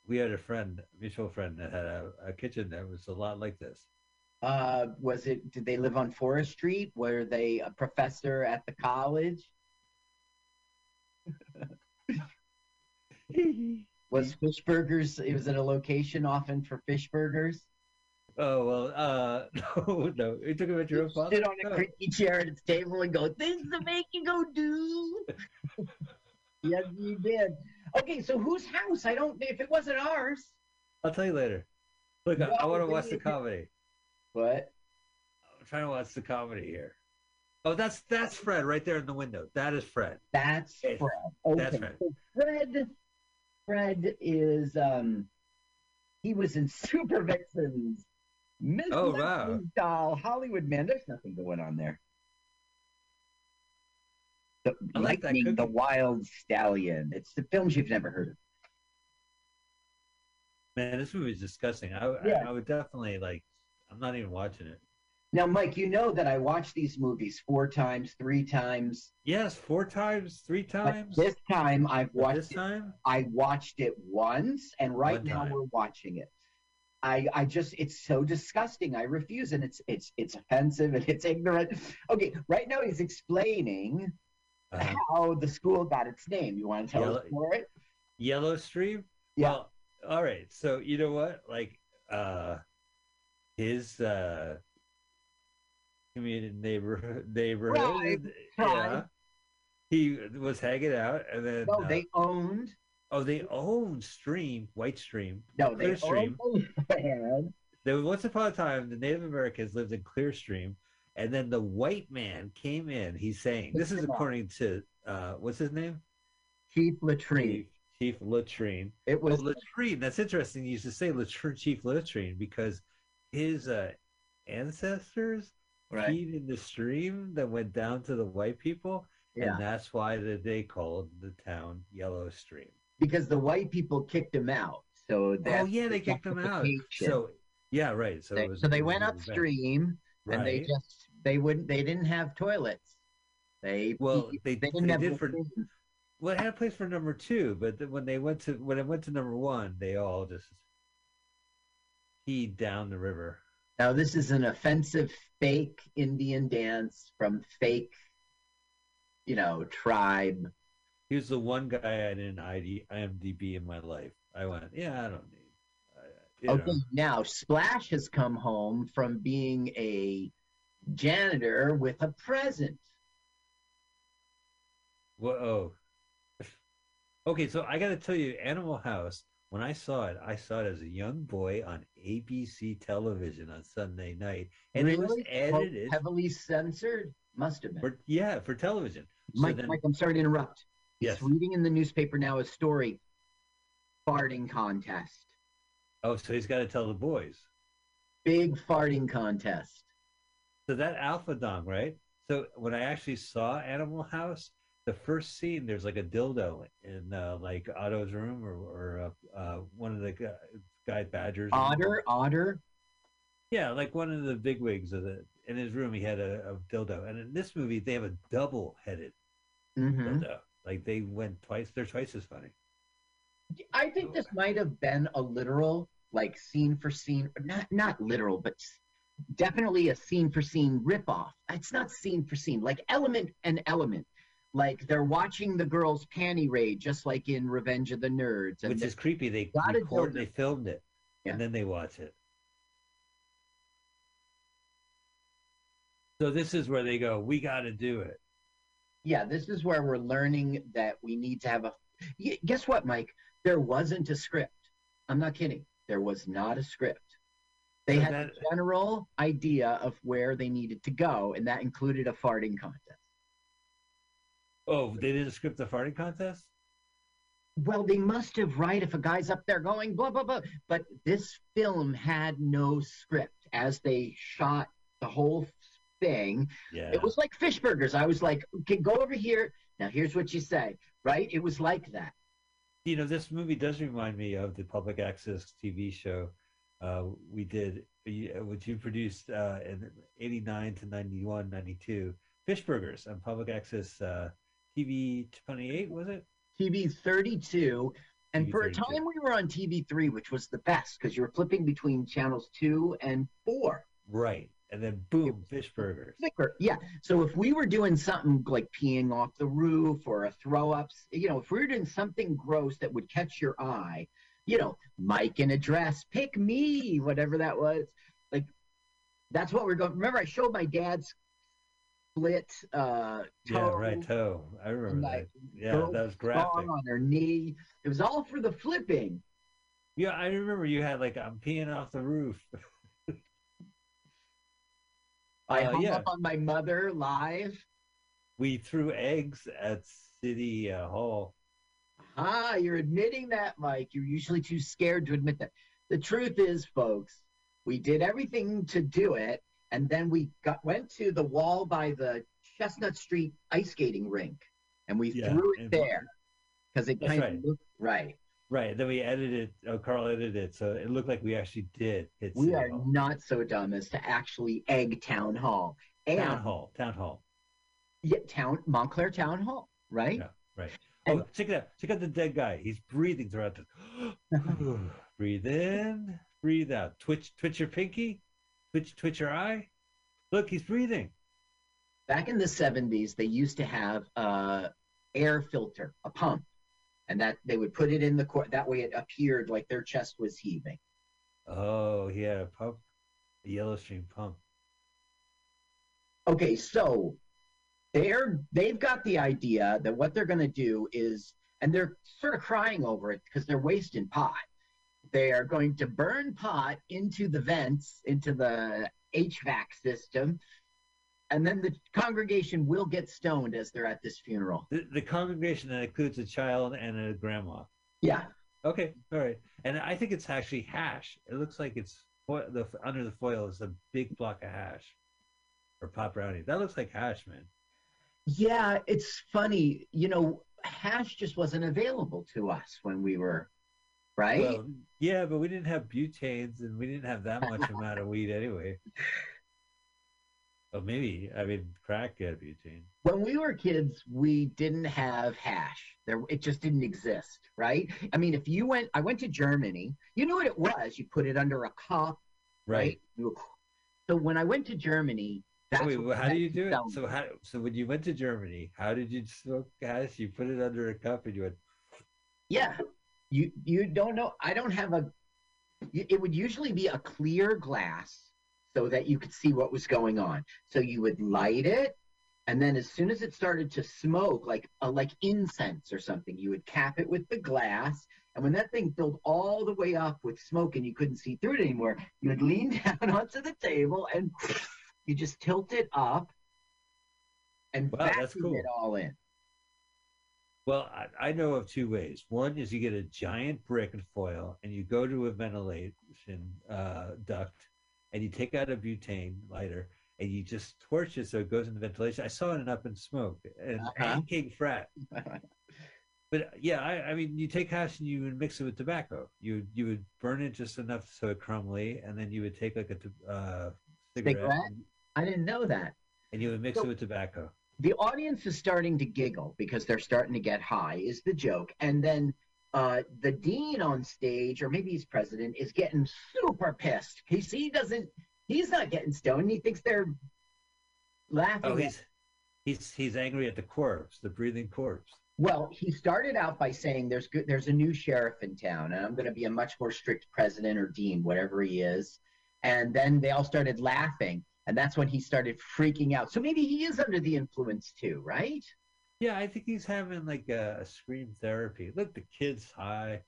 we had a friend, a mutual friend that had a, a kitchen that was a lot like this. Uh, was it? Did they live on Forest Street? Were they a professor at the college? Was Fish Burgers? It was at a location often for fish burgers. Oh well, uh, no, no. You took about your own father. Sit on a creaky chair at its table and go, "Things to make you go do." yes, you did. Okay, so whose house? I don't. If it wasn't ours, I'll tell you later. Look, I, I want to watch the comedy. what? I'm trying to watch the comedy here. Oh, that's that's Fred right there in the window. That is Fred. That's Yes, Fred. Okay, that's Fred. so Fred. Fred is um, he was in Super Vixens. Miss Oh, wow. Doll, Hollywood Man. There's nothing going on there. The I like Lightning, the. Wild Stallion. It's the films you've never heard of. Man, this movie is disgusting. I, Yeah. I, I would definitely like. I'm not even watching it. Now, Mike, you know that I watch these movies four times, three times. Yes, four times, three times. But this time I've watched this it time, I watched it once, and right One now time. we're watching it. I, I just it's so disgusting. I refuse, and it's it's it's offensive and it's ignorant. Okay, right now he's explaining uh, how the school got its name. You want to tell us Yellow- for it? Yellow Stream. Yeah. Well, all right. So you know what? Like, uh, his uh, community neighborhood neighborhood. Tribe, Yeah. He was hanging out, and then No, uh, they owned. oh, they owned Stream, White Stream. No, they Clearstream. owned. There once upon a time the Native Americans lived in Clear Stream, and then the white man came in. He's saying this is according to uh, what's his name? Chief Latrine. Chief Latrine. It was Latrine. That's interesting. You used to say Latrine, Chief Latrine because his uh, ancestors right. peed in the stream that went down to the white people, Yeah, and that's why they called the town Yellow Stream. because the white people kicked them out. So oh yeah, they the kicked them out. So yeah, right. So they, it was, so they went upstream. and they just they wouldn't they didn't have toilets they Well, they- they didn't they have did for-. Well, it had a place for number two, but then when they went to when it went to number one, they all just peed down the river. Now this is an offensive fake indian dance from fake you know tribe He was the one guy I didn't ID, IMDb in my life. I went, yeah, I don't need. I, you know. okay now splash has come home from being a janitor with a present Whoa. Okay, so I got to tell you, Animal House. When I saw it, I saw it as a young boy on ABC television on Sunday night, and it was Really? edited heavily censored must have been for yeah for television. So mike then- mike i'm sorry to interrupt Yes. He's reading in the newspaper now a story farting contest Oh, so he's got to tell the boys. big farting contest So that Alpha Dong, right? So when I actually saw Animal House, the first scene there's like a dildo in uh, like Otto's room or, or uh, uh, one of the guy, guy Badgers. room. otter otter Yeah, like one of the bigwigs of the in his room he had a, a dildo, and in this movie they have a double-headed hmm dildo. Like they went twice. They're twice as funny. I think this might have been a literal, like scene for scene, not not literal, but definitely a scene for scene ripoff. It's not scene for scene, like element and element. Like they're watching the girls panty raid, just like in Revenge of the Nerds. And Which is creepy. They Got it, record, they filmed it, Yeah. and then they watch it. So this is where they go. We got to do it. yeah, this is where we're learning that we need to have a. Guess what, Mike? There wasn't a script. I'm not kidding. There was not a script. They So had that- a general idea of where they needed to go, and that included a farting contest. Oh, they did a script the farting contest. well, they must have, right? If a guy's up there going blah blah blah, but this film had no script as they shot the whole thing. Yeah. It was like fish burgers. I was like, okay, go over here. Now here's what you say, right? It was like that. you know, this movie does remind me of the public access TV show uh, we did, uh, which you produced uh, in 89 to 91, 92. Fish Burgers on public access uh, TV 28, was it? TV 32. And TV for a time, we were on TV3, which was the best because you were flipping between channels two and four. Right. And then boom, Fish Burgers. Thicker. Yeah. So if we were doing something like peeing off the roof or a throw ups, you know, if we were doing something gross that would catch your eye, you know, Mike in a dress, pick me, whatever that was. Like, that's what we're going. Remember, I showed my dad's split uh, Yeah, right. Toe. I remember that. Yeah, that was graphic. on her knee. It was all for the flipping. Yeah, I remember you had like, I'm peeing off the roof. I Uh, hung yeah. up on my mother live. We threw eggs at City uh, Hall. Ah, you're admitting that, Mike. You're usually too scared to admit that. The truth is, folks, we did everything to do it, and then we got went to the wall by the Chestnut Street ice skating rink, and we Yeah, threw it there because it kind right. of looked right. Right. Then we edited. Oh, Carl edited it, so it looked like we actually did hit. We are Hall. not so dumb as to actually egg town hall and Town Hall. Town Hall. yeah, town Montclair Town Hall, right? Yeah. Right. And- Oh, check it out. Check out the dead guy. He's breathing throughout the. breathe in, breathe out. Twitch, twitch your pinky, twitch, twitch your eye. Look, he's breathing. back in the 70s they used to have a air filter a pump and that they would put it in the cor- that way it appeared like their chest was heaving Oh, he had a pump, a yellow stream pump. okay so they're they've got the idea that what they're going to do is and they're sort of crying over it because they're wasting pot they are going to burn pot into the vents into the hvac system and then the congregation will get stoned as they're at this funeral The, the congregation that includes a child and a grandma. yeah Okay, all right. And I think it's actually hash. It looks like it's fo- the under the foil is a big block of hash or pot brownie. That looks like hash, man. Yeah, it's funny. You know, hash just wasn't available to us when we were, right? Well, yeah, but we didn't have butanes and we didn't have that much amount of weed anyway. Well, maybe. I mean, crack had butane. when we were kids, we didn't have hash. There, it just didn't exist, right? I mean, if you went, I went to Germany. You knew what it was. You put it under a cup, right? You- So when I went to Germany, that's Wait, well, how do you do it? So how? So when you went to Germany, how did you smoke hash? You put it under a cup and you went. Yeah, you you don't know. I don't have a It would usually be a clear glass so that you could see what was going on. So you would light it, and then as soon as it started to smoke, like a, like incense or something, you would cap it with the glass. And when that thing filled all the way up with smoke and you couldn't see through it anymore, you would lean down onto the table and you just tilt it up and Wow, that's vacuum cool. it all in. Well, I, I know of two ways. One is you get a giant brick and foil, and you go to a ventilation uh, duct, and you take out a butane lighter, and you just torch it so it goes into ventilation. I saw it in Up in Smoke and, Uh-huh. King Frat. But yeah, I, I mean, you take hash and you would mix it with tobacco. You would you would burn it just enough so it crumbly, and then you would take like a t- uh, cigarette, Cigarette? And, I didn't know that. and you would mix So- it with tobacco. The audience is starting to giggle because they're starting to get high is the joke. And then uh, the dean on stage or maybe he's president is getting super pissed. Because he doesn't he's not getting stoned. He thinks they're laughing Oh, at- he's he's he's angry at the corpse, the breathing corpse. well he started out by saying there's good there's a new sheriff in town and i'm going to be a much more strict president or dean whatever he is. And then they all started laughing and that's when he started freaking out so maybe he is under the influence too right Yeah, I think he's having like a, a scream therapy. Look, the kid's high.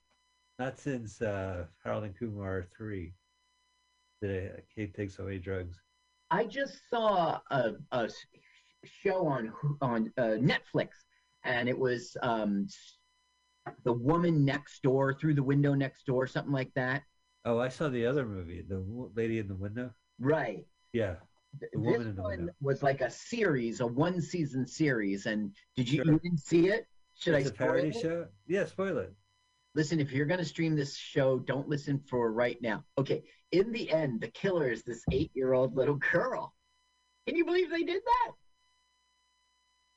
Not since uh, Harold and Kumar three did a kid takes away drugs. I just saw a show on on uh, Netflix, and it was um, the woman next door through the window next door, something like that. Oh, I saw the other movie, the lady in the window. Right. Yeah, this one was like a series, a one season series. And did you, Sure. you didn't see it? Should it's I a spoil parody it? show. Yeah, spoil it. Listen, if you're going to stream this show, don't listen for right now. Okay. In the end, the killer is this eight year old little girl. Can you believe they did that?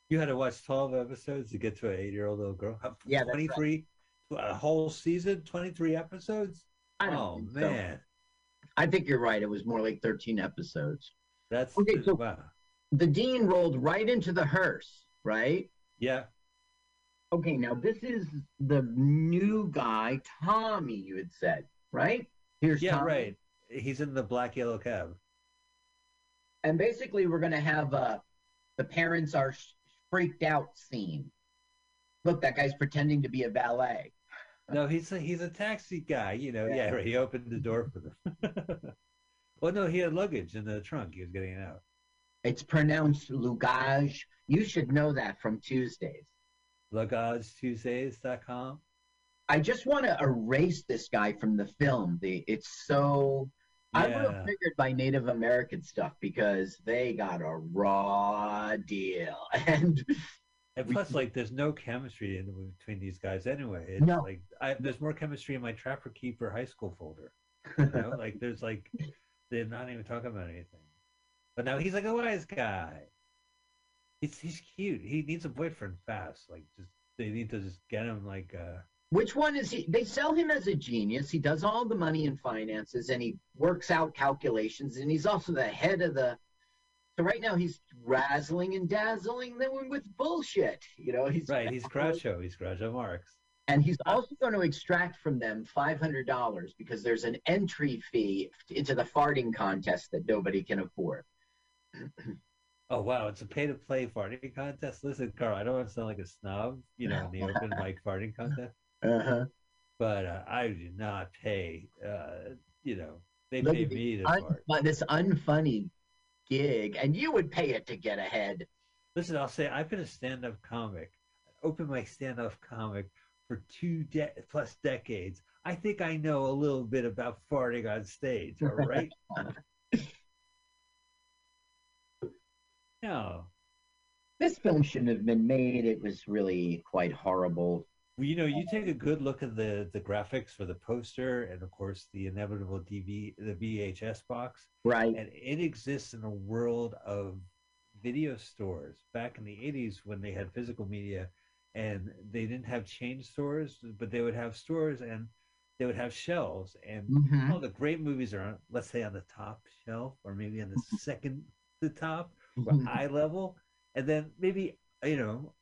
You had to watch twelve episodes to get to an eight-year-old little girl. Yeah, that's right. twenty-three, a whole season, twenty-three episodes. I don't Oh man. so. I think you're right. It was more like 13 episodes. that's Okay, so- wow. The dean rolled right into the hearse, right? Yeah, Okay, now this is the new guy, Tommy, you had said, right? Here's yeah, Tommy. right. He's in the black yellow cab. And basically, we're going to have uh, the parents are sh- freaked out scene. Look, that guy's pretending to be a valet. No, he's a, he's a taxi guy. You know, yeah. Yeah. he opened the door for them. well, no, he had luggage in the trunk. He was getting it out. It's pronounced Lugage. You should know that from Tuesdays. LugageTuesdays.com. I just want to erase this guy from the film. The it's so. I would Yeah. have figured by Native American stuff because they got a raw deal, and And We- plus, like, there's no chemistry in between these guys anyway. It's No. like I, there's more chemistry in my Trapper Keeper high school folder. You know, like there's like they're not even talking about anything. But now he's like a wise guy. He's he's cute. He needs a boyfriend fast. Like just they need to just get him like uh Which one is he? They sell him as a genius. He does all the money and finances and he works out calculations and he's also the head of the. So right now he's razzling and dazzling them with bullshit. You know, he's right. He's Groucho. He's Groucho Marx. And he's also going to extract from them $500 because there's an entry fee into the farting contest that nobody can afford. Oh wow, it's a pay to play farting contest. Listen, Carl, I don't want to sound like a snob, you know, in the open mic farting contest. Uh-huh. but uh, I do not pay. Uh, you know, they Look pay me to Un- fart. this unfunny gig, and you would pay it to get ahead. Listen, I'll say I've been a stand-up comic, open mic stand-up comic for two de- plus decades. I think I know a little bit about farting on stage. All right. no. This film shouldn't have been made. It was really quite horrible. Well, you know, you take a good look at the the graphics for the poster, and of course the inevitable DV the VHS box. Right. and it exists in a world of video stores back in the 80s when they had physical media and they didn't have chain stores but they would have stores and they would have shelves and Mhm. all the great movies are on, let's say on the top shelf or maybe on the second to top or eye level and then maybe you know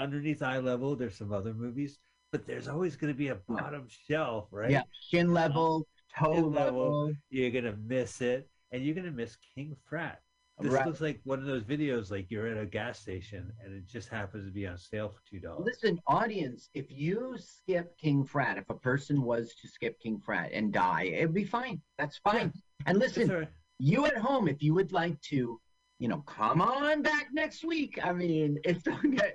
underneath eye level there's some other movies but there's always going to be a bottom shelf right Yeah. Shin level, toe Shin level. level. you're gonna miss it, and you're gonna miss King Frat. This Right. looks like one of those videos, like you're at a gas station and it just happens to be on sale for two dollars. Listen, audience, if you skip King Frat, if a person was to skip King Frat and die, it'd be fine. That's fine. And listen, you at home, if you would like to, you know, come on back next week. I mean, it's okay.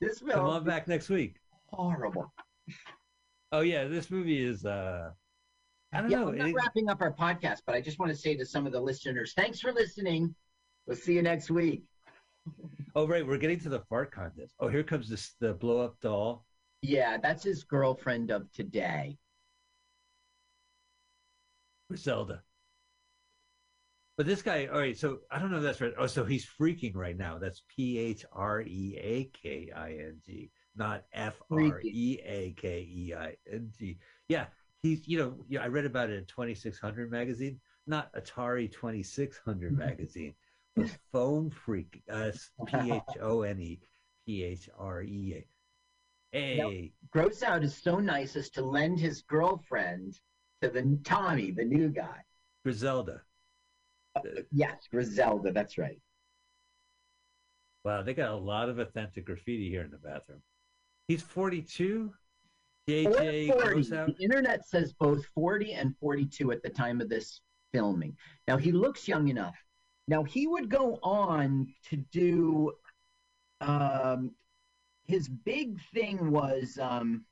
This film Come on back next week. horrible. Oh yeah, this movie is. uh I don't Yeah, know. I'm not it- wrapping up our podcast, but I just want to say to some of the listeners, thanks for listening. We'll see you next week. oh right, we're getting to the fart contest. Oh, here comes this the blow up doll. Yeah, that's his girlfriend of today. Griselda. But this guy, all right, so I don't know if that's right. Oh, so he's freaking right now. That's P H R E A K I N G, not F R E A K E I N G. Yeah, he's, you know, yeah, I read about it in 2600 magazine, not Atari 2600 magazine, but Phone Freak, uh, P H O N E P H R E A. Hey, Gross Out is so nice as to lend his girlfriend to the Tommy, the new guy. Griselda. Yes, Griselda, that's right. Wow, they got a lot of authentic graffiti here in the bathroom. He's 42. JJ Or 40. goes out. The internet says both 40 and 42 at the time of this filming. Now he looks young enough. Now he would go on to do um his big thing was um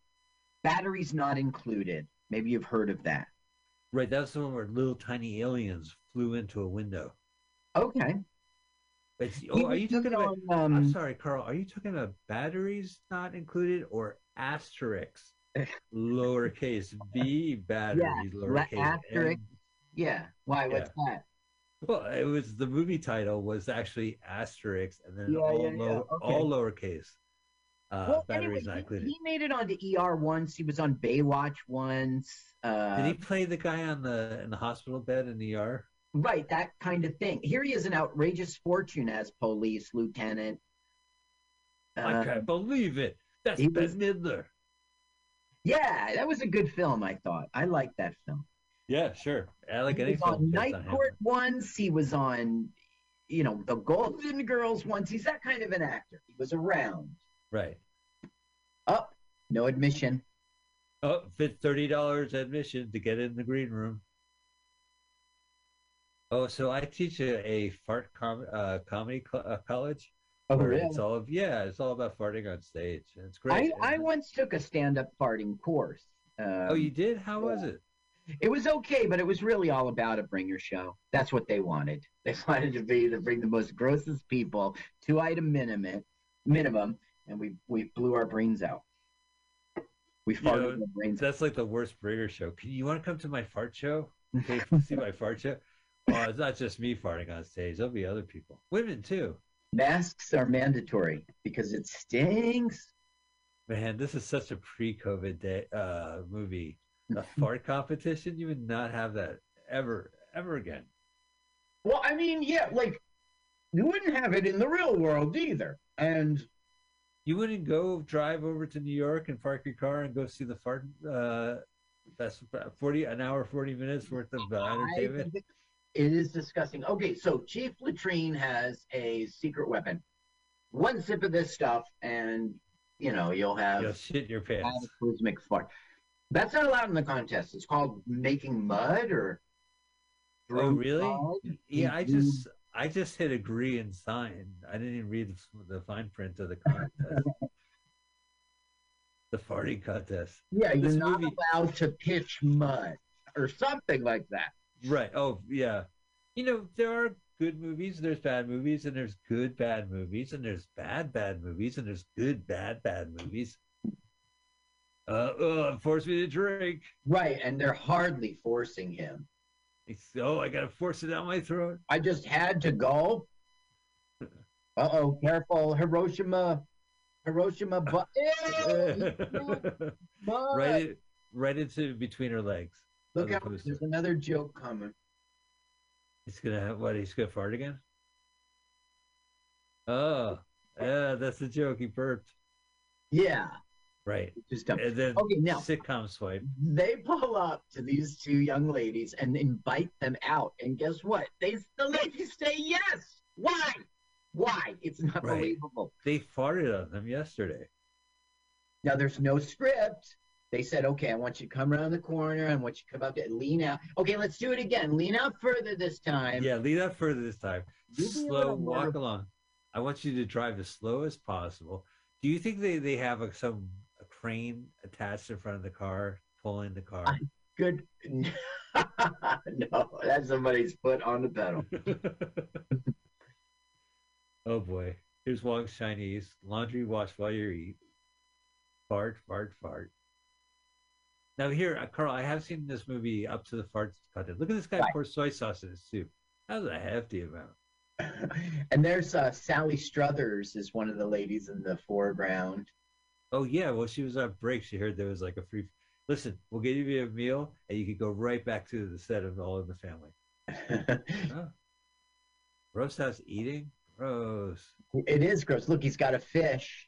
Batteries not included. Maybe you've heard of that. Right, that was the one where little tiny aliens flew into a window. Okay. He oh, are you talking about? um, I'm sorry, Carl. Are you talking about batteries not included or asterisks, lowercase b batteries, la- lowercase asterisk. n? Yeah. Why? What's that? Well, it was the movie title was actually asterisks and then Yeah, all yeah, yeah, low, okay. all lowercase. Uh, well, batteries anyway, not he- included. he, made it onto ER once. He was on Baywatch once. Uh, Did he play the guy on the in the hospital bed in ER? Right, that kind of thing. Here he is, an outrageous fortune as police lieutenant. I Uh, can't believe it. That's Bette was- Midler. yeah, that was a good film. I thought I liked that film. Yeah, sure. I like he any was on Night. Court once. He was on, you know, The Golden Girls once. He's that kind of an actor. He was around. Right. Up, no admission. Oh, fit thirty dollars admission to get in the green room. Oh, so I teach a, a fart com- uh, comedy uh, college. Oh, really? It's all yeah, it's all about farting on stage. It's I, great. I once took a stand-up farting course. Um, oh, you did? How was it? It was okay, but it was really all about a bringer show. That's what they wanted. They wanted to be to bring the most grossest people, two item minimum, minimum, and we we blew our brains out. We You farted know, our brains out. That's like the worst bringer show. Can you want to come to my fart show? Okay, see my fart show. Oh, it's not just me farting on stage. There'll be other people, women too. Masks are mandatory because it stinks. Man, this is such a pre-COVID day uh, movie. A fart competition? You would not have that ever, ever again. Well, I mean, yeah, like you wouldn't have it in the real world either. And You wouldn't go drive over to New York and park your car and go see the fart. Uh, that's forty an hour, forty minutes worth of uh, entertainment. It is disgusting. Okay, so Chief Latrine has a secret weapon. One sip of this stuff, and you know you'll have You'll shit in your pants. cataclysmic fart. That's not allowed in the contest. It's called making mud or. Oh, really? Yeah, I just I just hit agree and sign. I didn't even read the, the fine print of the contest. the farting contest. Yeah, you're not movie- allowed to pitch mud or something like that. Right. Oh, yeah. You know, there are good movies, there's bad movies, and there's good bad movies, and there's bad bad movies, and there's good bad bad movies. Uh, uh force me to drink. Right, and they're hardly forcing him. It's, oh, I gotta force it down my throat. I just had to go. Uh oh, careful, Hiroshima, Hiroshima, but right, right into between her legs. Look out! There's another joke coming. He's gonna have what? He's gonna fart again? Oh, yeah, that's the joke. He burped. Yeah, Right. just dumb. And then Okay, now sitcom swipe. they pull up to these two young ladies and invite them out, and guess what? They the ladies say yes. Why? Why? It's not Right. believable. They farted on them yesterday. Now there's no script. They said, okay, I want you to come around the corner. I want you to come up and lean out. Okay, let's do it again. Lean out further this time. Yeah, lean out further this time. Slow little more- walk along. I want you to drive as slow as possible. Do you think they, they have a, some a crane attached in front of the car, pulling the car? I- Good. no, that's somebody's foot on the pedal. oh boy. Here's Wong's Chinese. Laundry wash while you eat. Fart, fart, fart. Now here, uh, Carl, I have seen this movie up to the fart content. Look at this guy Right. pour soy sauce in his soup. That was a hefty amount. and there's uh, Sally Struthers is one of the ladies in the foreground. Oh yeah, well she was on break. She heard there was like a free. Listen, we'll give you a meal, and you can go right back to the set of All in the Family. Oh. Roast house eating, gross. it is gross. Look, he's got a fish.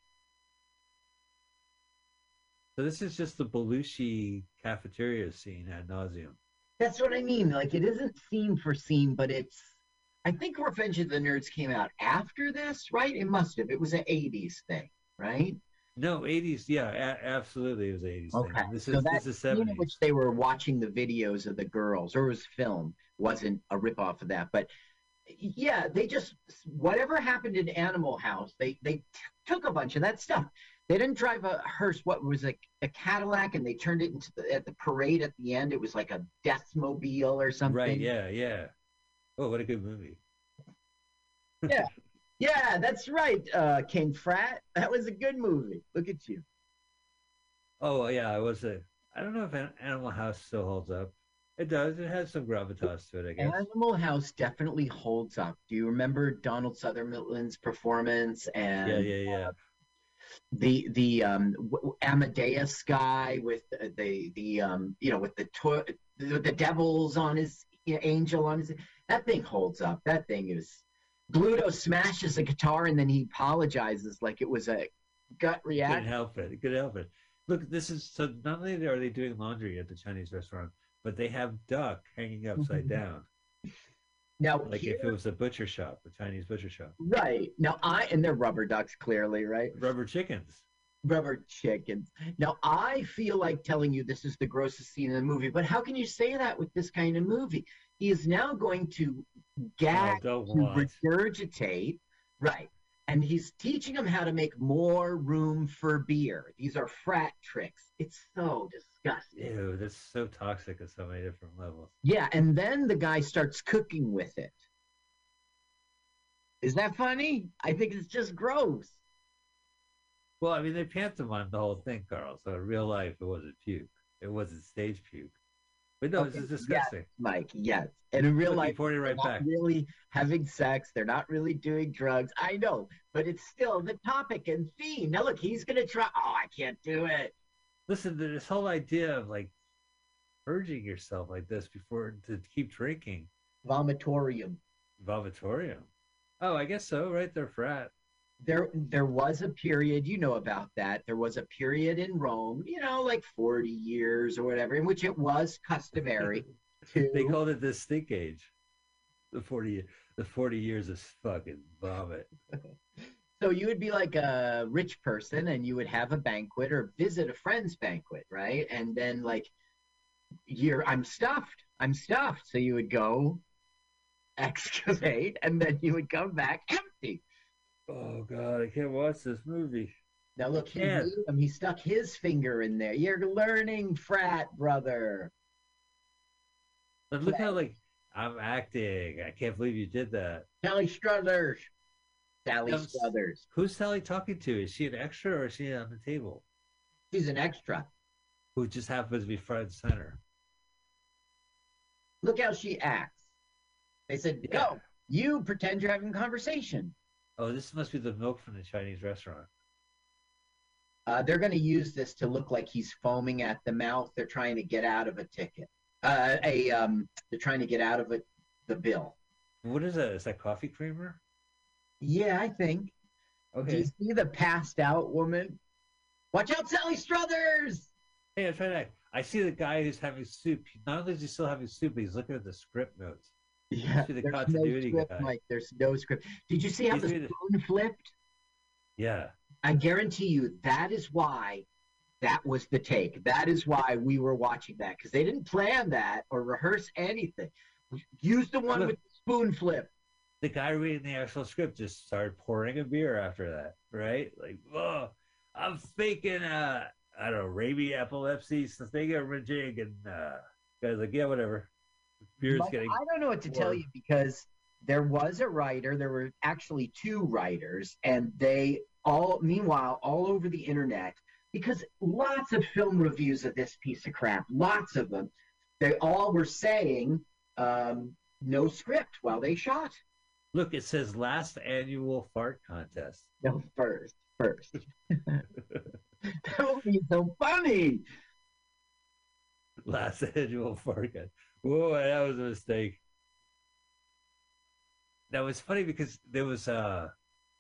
So this is just the Belushi cafeteria scene ad nauseum. That's what I mean. Like it isn't scene for scene, but it's. I think Revenge of the Nerds came out after this, right? It must have. It was an '80s thing, right? No, eighties, yeah, a- absolutely, it was eighties. Okay, Thing. This so is that this is scene in which they were watching the videos of the girls, or it was film, wasn't a ripoff of that. But yeah, they just whatever happened in Animal House, they they t- took a bunch of that stuff. They didn't drive a hearse. What was it? A Cadillac, and they turned it into the, at the parade at the end. It was like a Deathmobile or something. Right? Yeah, yeah. Oh, what a good movie. Yeah, yeah that's right. Uh, King Frat. That was a good movie. Look at you. Oh yeah, I was a. I don't know if Animal House still holds up. It does. It has some gravitas to it, I guess. Animal House definitely holds up. Do you remember Donald Sutherland's performance and Yeah, yeah, yeah. The the um Amadeus guy with the the, um you know with the to- the, the devils on his you know, angel on his that thing holds up. That thing is Bluto smashes a guitar and then he apologizes like it was a gut reaction. help it. Couldn't help it. Look, this is so. Not only are they doing laundry at the Chinese restaurant, but they have duck hanging upside down, Now like here- if it was a butcher shop, a Chinese butcher shop. right now I and they're rubber ducks clearly right. Rubber chickens. rubber chickens. Now, I feel like telling you this is the grossest scene in the movie, but how can you say that with this kind of movie? He is now going to gag, to regurgitate, right? And he's teaching them how to make more room for beer. These are frat tricks. It's so disgusting. Ew, that's so toxic at so many different levels. Yeah, and then the guy starts cooking with it. Is that funny? I think it's just gross. Well, I mean, they pantomimed the whole thing, Carl. So in real life, it wasn't puke. It wasn't stage puke. But no, Okay, this is disgusting. Mike, yes. And in real life, they're right not back. really having sex. They're not really doing drugs. I know, but it's still the topic and theme. Now, look, he's gonna try. Oh, I can't do it. Listen, to this whole idea of like purging yourself like this before to keep drinking, Vomitorium. vomitorium. Oh, I guess so, right? They're frat. There, there was a period. You know about that. There was a period in Rome. You know, like forty years or whatever, in which it was customary to. They called it the stink age. The forty, the forty years of fucking vomit. So you would be like a rich person and you would have a banquet or visit a friend's banquet, right? And then like you're I'm stuffed. I'm stuffed. So you would go excavate and then you would come back. Oh god, I can't watch this movie. Now look, he, him. he stuck his finger in there. You're learning, frat brother. But look how like I'm acting. I can't believe you did that. Sally Struthers. Sally Struthers. Who's Sally talking to? Is she an extra or is she on the table? She's an extra. Who just happens to be front and center? Look how she acts. They said, Yeah. go. You pretend you're having a conversation. Oh, this must be the milk from the Chinese restaurant. Uh, they're going to use this to look like he's foaming at the mouth. They're trying to get out of a ticket. Uh, a um, they're trying to get out of it the bill. What is that? Is that coffee creamer? Yeah, I think. Okay. Do you see the passed out woman? Watch out, Sally Struthers! Hey, I'm trying to. I see the guy who's having soup. Not only is he still having soup, but he's looking at the script notes. Yeah, the there's no script. Mike. There's no script. Did you see how He's the spoon flipped? Yeah. I guarantee you that is why that was the take. That is why we were watching that because they didn't plan that or rehearse anything. Use the one Look. with the spoon flip. The guy reading the actual script just started pouring a beer after that, right? Like, oh, I'm faking, uh, I don't know, rabies, epilepsy, sphygmomyelitis, and uh, guy's like, yeah, whatever. Beer's Mike, getting. I don't know what to tell you because there was a writer. There were actually two writers, and they all, meanwhile, all over the internet, because lots of film reviews of this piece of crap, lots of them, they all were saying um, no script while they shot. Look, it says last annual fart contest. No, first, first. that would be so funny. Last annual fart contest. Whoa, that was a mistake. That was funny because there was uh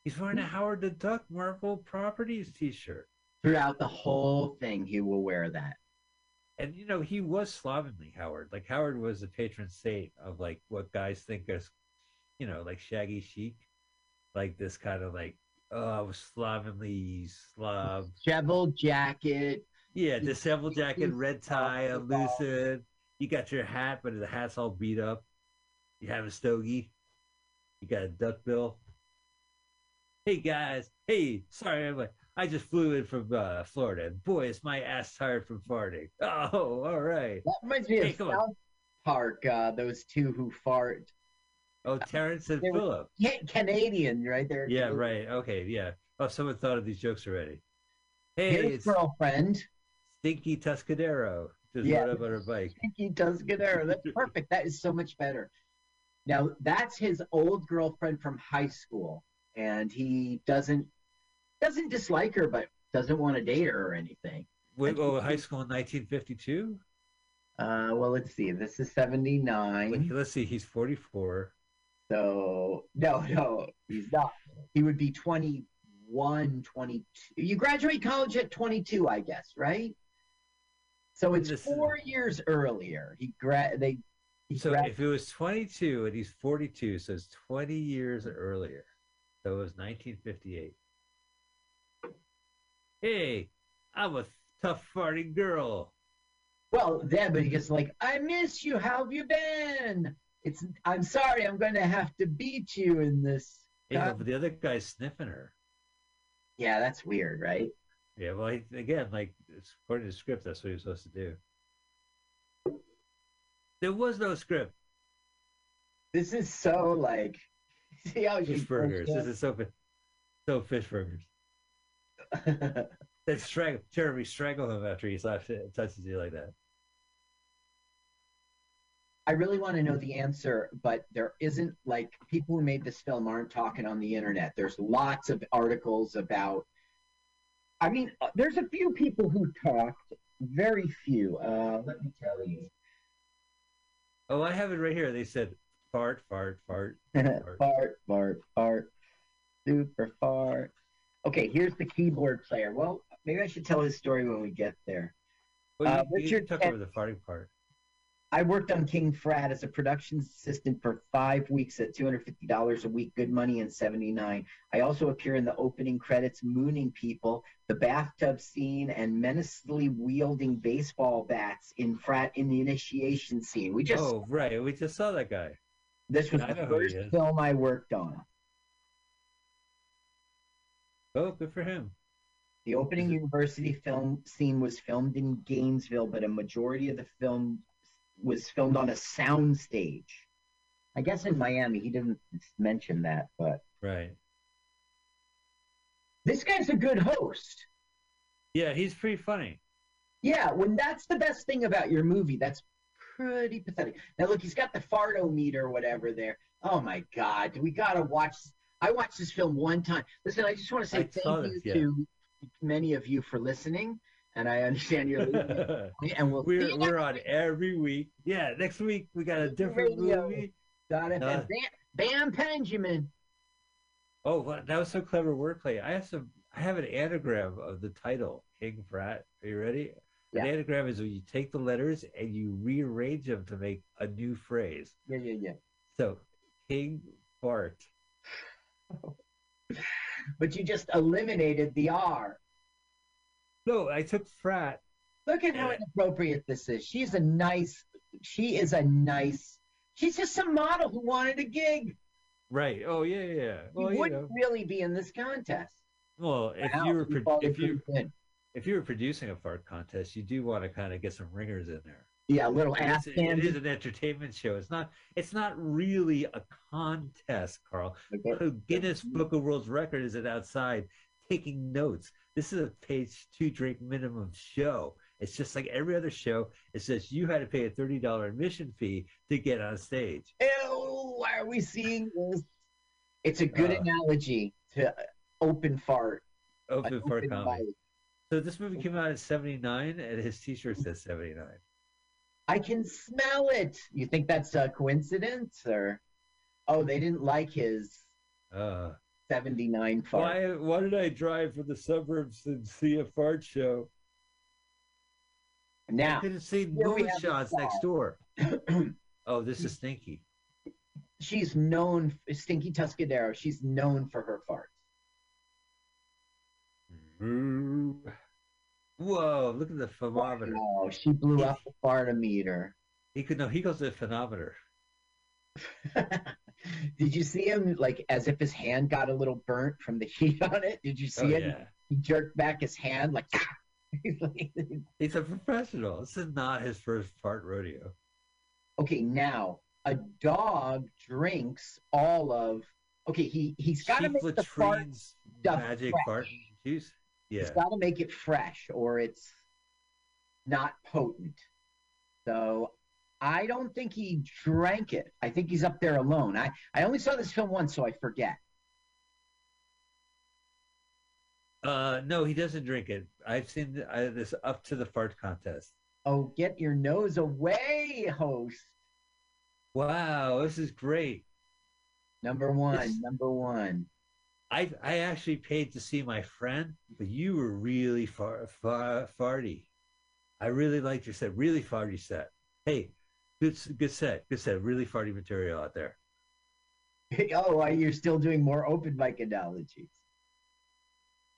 he's wearing a Howard the Duck Marvel Properties t-shirt. Throughout the whole thing, he will wear that. And you know, he was slovenly Howard. Like Howard was the patron saint of like what guys think is you know, like shaggy chic. Like this kind of like oh slovenly slob. Shovel jacket. Yeah, disheveled jacket, red tie, unloosened. You got your hat, but the hat's all beat up. You have a stogie. You got a duck bill. Hey guys, hey, sorry, I'm, I just flew in from uh, Florida. Boy, is my ass tired from farting. Oh, all right. That reminds me Hey, of come on. South Park. Uh, those two who fart. Oh, Terrence and Philip. Ca- Canadian, right there. Yeah, right. Okay, yeah. Oh, someone thought of these jokes already. Hey, it's girlfriend. Stinky Tuscadero. Just Yeah. rode up on her bike. He does get her. That's perfect. That is so much better. Now that's his old girlfriend from high school, and he doesn't doesn't dislike her, but doesn't want to date her or anything. Wait, oh, high school in 1952? Uh, well, let's see. This is Wait, seventy nine. let's see. He's 44. So no, no, he's not. He would be 21, 22. You graduate college at twenty two, I guess, right? So it's This is- four years earlier. He gra- they. He So gra- if it was 22 and he's 42, so it's 20 years earlier. So it was 1958. Hey, I'm a tough farting girl. Well, then, but he gets like, I miss you. How have you been? It's. I'm sorry. I'm going to have to beat you in this. Know, but the other guy's sniffing her. Yeah, that's weird, right? Yeah, well, he, again, like it's according to the script, that's what he was supposed to do. There was no script. This is so like. See how Fish burgers. This is so, so fish burgers. Then strangle Jeremy strangle him after he slaps it, touches you like that. I really want to know the answer, but there isn't like people who made this film aren't talking on the internet. There's lots of articles about. I mean, uh, there's a few people who talked, very few. Uh, let me tell you. Oh, I have it right here. They said fart, fart, fart. fart, fart, fart, super fart. Okay, here's the keyboard player. Well, maybe I should tell his story when we get there. Well, you, Uh, you took over the farting part. I worked on King Frat as a production assistant for five weeks at $250 a week, good money in 79. I also appear in the opening credits, mooning people, the bathtub scene, and menacingly wielding baseball bats in Frat in the initiation scene. We just, Oh, right. We just saw that guy. this was I the know who he first film I worked on. Oh, good for him. The opening university film scene was filmed in Gainesville, but a majority of the film was filmed on a sound stage. I guess in Miami. He didn't mention that, but Right. this guy's a good host. Yeah, he's pretty funny. Yeah, when that's the best thing about your movie, that's pretty pathetic. Now look, he's got the fartometer or whatever there. Oh my god, we gotta watch. I watched this film one time. Listen, I just want to say I thank this, you yeah. to many of you for listening, and I understand you're leaving, and we'll we're, you we're on every week. Yeah, next week we got a different Radio. movie. Got it. Uh, Bam, Bam Benjamin. Oh, wow, that was so clever wordplay. I have some. I have an anagram of the title, King Frat. Are you ready? Yeah. An anagram is when you take the letters and you rearrange them to make a new phrase. Yeah, yeah, yeah. So, King Fart. But you just eliminated the R. No, I took frat. Look at how inappropriate this is. She's a nice. She is a nice. She's just a model who wanted a gig. Right. Oh yeah, yeah. Well, you wouldn't know. really be in this contest. Well, if Wow, you were pro- if you good. if you were producing a fart contest, you do want to kind of get some ringers in there. yeah, a little ass it candy. is an entertainment show. It's not. It's not really a contest, Carl. The Guinness Book of World Record isn't outside taking notes. This is a page two drink minimum show. It's just like every other show. It says you had to pay a thirty dollar admission fee to get on stage. Ew, why are we seeing this? It's a good Uh, analogy to open fart. Open an fart open comedy. mic. So this movie came out in '79, and his T-shirt says '79. I can smell it. You think that's a coincidence or? Oh, they didn't like his Uh, 79 fart. why? Why did I drive for the suburbs and see a fart show? Now, I could have seen here we moon shots next door. Oh, this is Stinky. she's known, Stinky Tuscadero, she's known for her farts. Mm-hmm. Whoa! Look at the thermometer. Oh, she blew up the fartometer. He could know, He goes to the phenometer. Did you see him like as if his hand got a little burnt from the heat on it? Did you see Oh it? yeah. he jerked back his hand like. He's a professional. This is not his first fart rodeo. okay, now a dog drinks all of. Okay, he he's got to make the fart. Magic fresh. fart juice. Yeah. He's got to make it fresh, or it's not potent. So I don't think he drank it. I think he's up there alone. I I only saw this film once, so I forget. Uh, no, he doesn't drink it. I've seen uh, this up to the fart contest. Oh, get your nose away, host. Wow, this is great. Number one, Yes. number one. I I actually paid to see my friend, but you were really far, far farty. I really liked your set. Really farty set. Hey, good good set. Good set. Really farty material out there. oh, you're still doing more open mic analogies.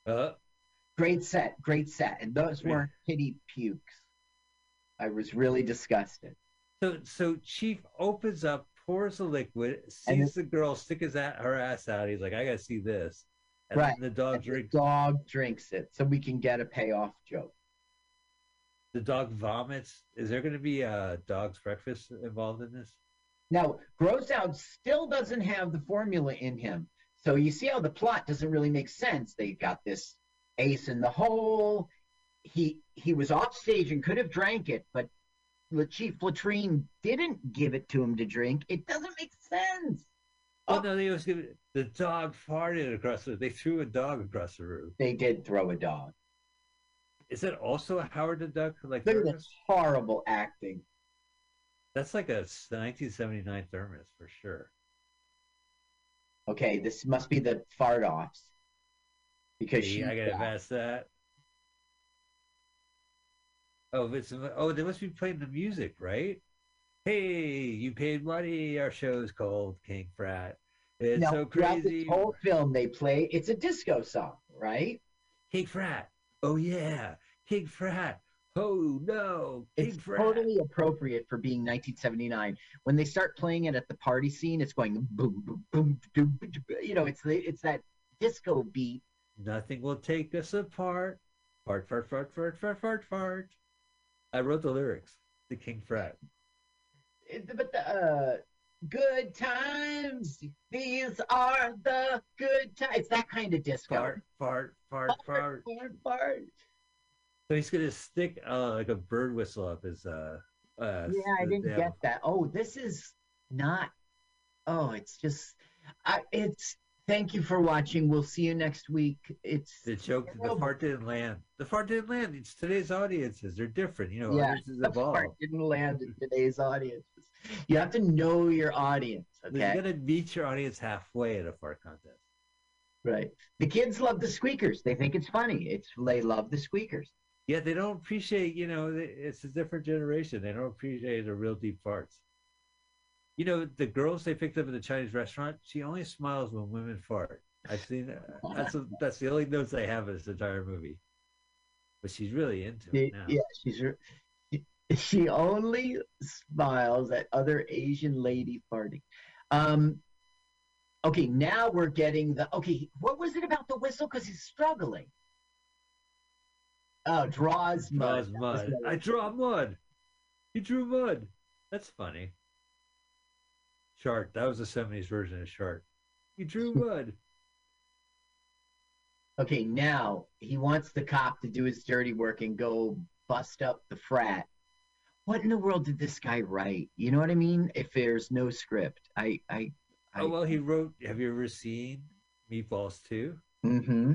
Uh, Great set, great set. And those Great. weren't pity pukes. I was really disgusted. so so Chief opens up, pours the liquid, sees the girl stick his a- her ass out. He's like, I gotta see this. And Right. then the dog And the dog drinks it, so we can get a payoff joke. The dog vomits. Is there going to be a dog's breakfast involved in this? Now, Grossout still doesn't have the formula in him. So you see how the plot doesn't really make sense. They've got this ace in the hole. He he was off stage and could have drank it, but the Chief Latrine didn't give it to him to drink. It doesn't make sense. Oh, no, they was giving the dog farted across the. They threw a dog across the room. They did throw a dog. Is that also a Howard the Duck? Like this horrible acting. That's like a 1979 thermos for sure. Okay, this must be the fart offs. Because See, she I gotta pass that. Oh, it's oh, they must be playing the music, right? Hey, you paid money. Our show's called King Frat. It's now, so throughout crazy. whole film they play it's a disco song, right? King Frat. Oh yeah, King Frat. Oh no, King It's Frat. totally appropriate for being 1979. When they start playing it at the party scene, it's going boom, boom, boom, boom. You know, it's the, it's that disco beat. Nothing will take us apart. Fart, fart, fart, fart, fart, fart, fart. I wrote the lyrics. The King Frat. It- But the uh, good times, these are the good times. It's that kind of disco. Fart, fart, fart, fart. fart, fart. So he's gonna stick uh, like a bird whistle up his. Uh, uh, Yeah, I didn't damn- get that. Oh, this is not. Oh, it's just. I, it's. Thank you for watching. We'll see you next week. It's. The joke, the fart didn't land. The fart didn't land. It's today's audiences. They're different. You know, Yeah, audiences the evolve. part didn't land in today's audiences. You have to know your audience. Okay. gotta meet your audience halfway at a fart contest. Right. The kids love the squeakers. They think it's funny. It's they love the squeakers. Yeah, they don't appreciate. You know, it's a different generation. They don't appreciate the real deep farts. You know, the girls they picked up at the Chinese restaurant. She only smiles when women fart. I've seen that's a, that's the only notes I have in this entire movie. But she's really into She- it now. yeah, she's she, she only smiles at other Asian lady farting. Um. Okay, now we're getting the okay. What was it about the whistle? Because he's struggling. Oh, draws mud. Draws mud. I draw mud. He drew mud. That's funny. Shark. That was the 70s version of Shark. He drew mud. Okay, now he wants the cop to do his dirty work and go bust up the frat. What in the world did this guy write? You know what I mean? If there's no script, I, I, I oh, well, he wrote, have you ever seen Meatballs 2? hmm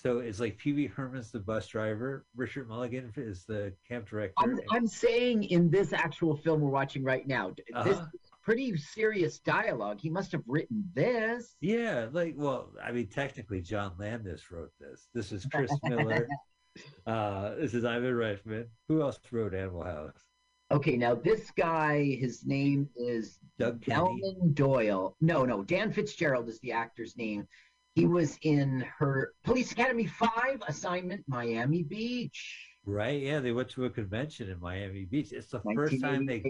So it's like Pee Wee Herman's the bus driver. Richard Mulligan is the camp director. I'm, I'm saying in this actual film we're watching right now, this Uh-huh. is pretty serious dialogue. He must have written this. yeah, like, well, I mean, technically, John Landis wrote this. This is Chris Miller. uh, this is Ivan Reitman. Who else wrote Animal House? Okay, now this guy, his name is Doug. Doyle. No, no, Dan Fitzgerald is the actor's name. He was in her Police Academy 5 assignment, Miami Beach. Right? Yeah, they went to a convention in Miami Beach. It's the first time they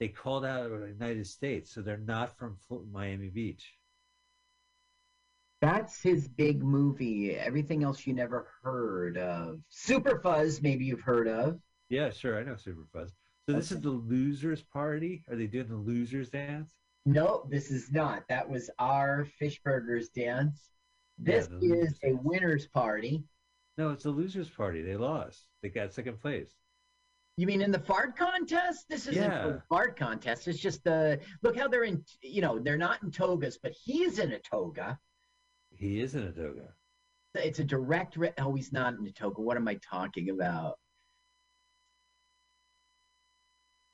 they called out the United States, so they're not from Miami Beach. That's his big movie. Everything else you never heard of. Super Fuzz, maybe you've heard of. Yeah, sure. I know Super Fuzz. So this is the losers party. Are they doing the losers dance? No, this is not. That was our Fishburgers dance. This the is a winner's party. No, it's a losers party. They lost. They got second place. You mean in the fart contest? This isn't Yeah. a fart contest. It's just the look how they're in. You know, they're not in togas, but he's in a toga. He is in a toga. It's a direct. Re- oh, he's not in a toga. What am I talking about?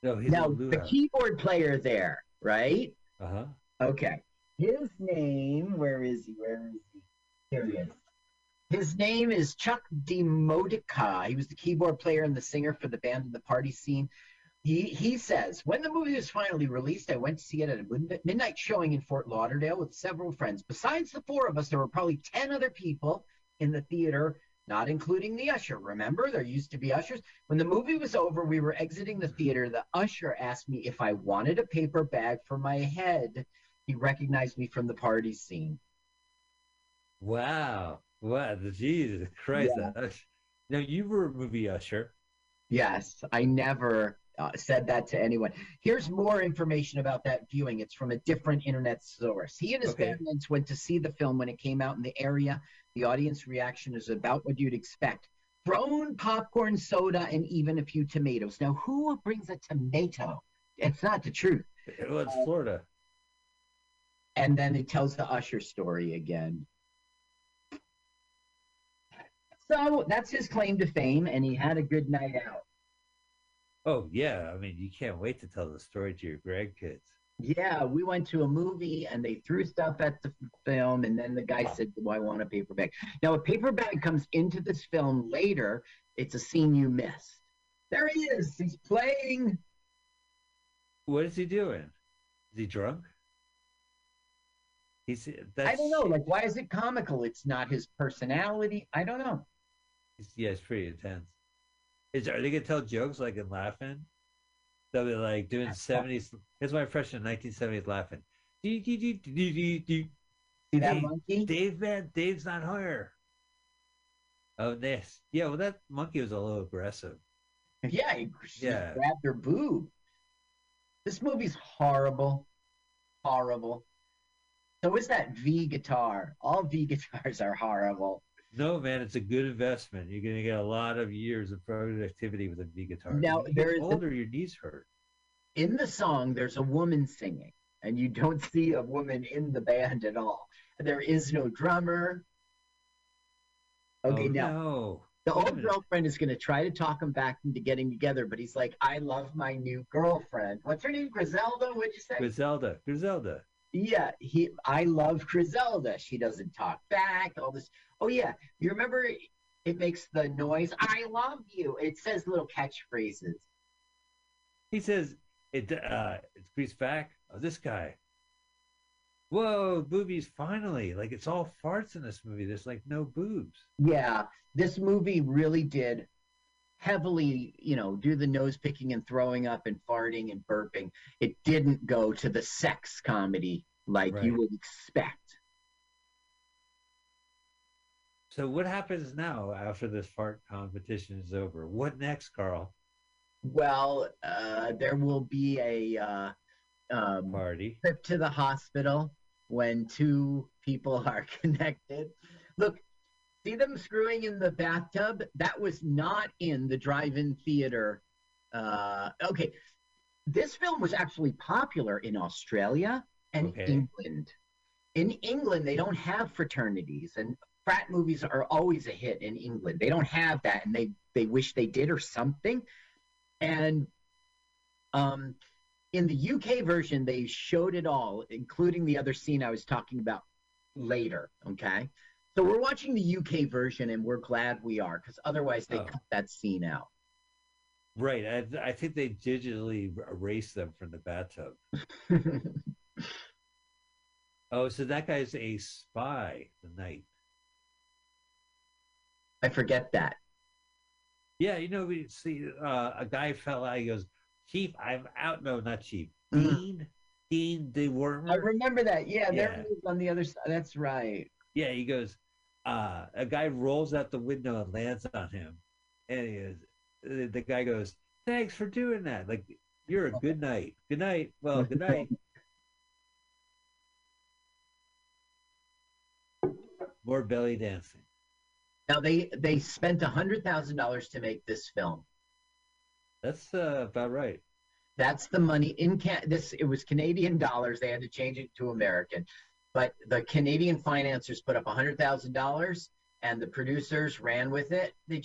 No, he's now a the keyboard player there, right? Uh huh. Okay. His name, where is he? Where is he? Here he is. His name is Chuck Demodica. He was the keyboard player and the singer for the band in the party scene. He he says, when the movie was finally released, I went to see it at a midnight showing in Fort Lauderdale with several friends. Besides the four of us, there were probably 10 other people in the theater, not including the usher. Remember, there used to be ushers. When the movie was over, we were exiting the theater. The usher asked me if I wanted a paper bag for my head. He recognized me from the party scene. Wow. Wow. Jesus Christ. Yeah. Now you were a movie usher. Yes, I never uh, said that to anyone. Here's more information about that viewing. It's from a different internet source. He and his Okay. bandmates went to see the film when it came out in the area. The audience reaction is about what you'd expect. Thrown popcorn, soda, and even a few tomatoes. Now, who brings a tomato? It's not the truth. Well, it's Florida. And then it tells the Usher story again. So that's his claim to fame, and he had a good night out. Oh yeah. I mean, you can't wait to tell the story to your grandkids. Yeah, we went to a movie and they threw stuff at the film, and then the guy said, "Do I want a paper bag?" Now, a paper bag comes into this film later. It's a scene you missed. There he is. He's playing. What is he doing? Is he drunk? He's that's I don't know. Like, why is it comical? It's not his personality. I don't know. He's, yeah, it's pretty intense. Is are they gonna tell jokes like in laughing? They'll be like doing seventies. Here's my impression of nineteen seventies laughing. Do, do, do, do, do, do. See that Hey, monkey? Dave man, Dave's not here. Oh, this. Yeah, well, that monkey was a little aggressive. Yeah, he Yeah. grabbed her boob. This movie's horrible, horrible. So is that V guitar? All V guitars are horrible. No, man, it's a good investment. You're gonna get a lot of years of productivity with a V guitar. Now, there is older, your knees hurt. in the song there's a woman singing and you don't see a woman in the band at all there is no drummer oh, okay oh, now no. the old girlfriend is going to try to talk him back into getting together but he's like i love my new girlfriend what's her name griselda what'd you say Griselda, Griselda. Yeah he i love griselda she doesn't talk back all this oh yeah you remember it makes the noise i love you it says little catchphrases He says it. Uh, it's Grease back. Oh, this guy. Whoa, boobies! Finally, like it's all farts in this movie. There's like no boobs. Yeah, this movie really did heavily, you know, do the nose picking and throwing up and farting and burping. It didn't go to the sex comedy like you would expect. So what happens now after this fart competition is over? What next, Carl? Well, uh, there will be a uh, um, Party. trip to the hospital when two people are connected. Look, see them screwing in the bathtub? That was not in the drive-in theater. Uh, okay, this film was actually popular in Australia and Okay. England. In England, they don't have fraternities, and frat movies are always a hit in England. They don't have that, and they they wish they did or something. And um, in the UK version, they showed it all, including the other scene I was talking about later. Okay. So we're watching the UK version and we're glad we are because otherwise they Oh. cut that scene out. Right. I, I think they digitally erased them from the bathtub. Oh, so that guy's a spy. The knight. I forget that. Yeah, you know, we see uh, a guy fell out. He goes, "Chief, I'm out." No, not Chief. Dean, Dean, Dean De I remember that. Yeah, there Yeah. is on the other side. That's right. Yeah, he goes. Uh, a guy rolls out the window and lands on him, and he goes. The, the guy goes, "Thanks for doing that. Like you're a good night. Good night. Well, good night." More belly dancing. Now they they spent a hundred thousand dollars to make this film. That's uh, about right. That's the money in can this it was Canadian dollars. They had to change it to American. But the Canadian financiers put up hundred thousand dollars and the producers ran with it. They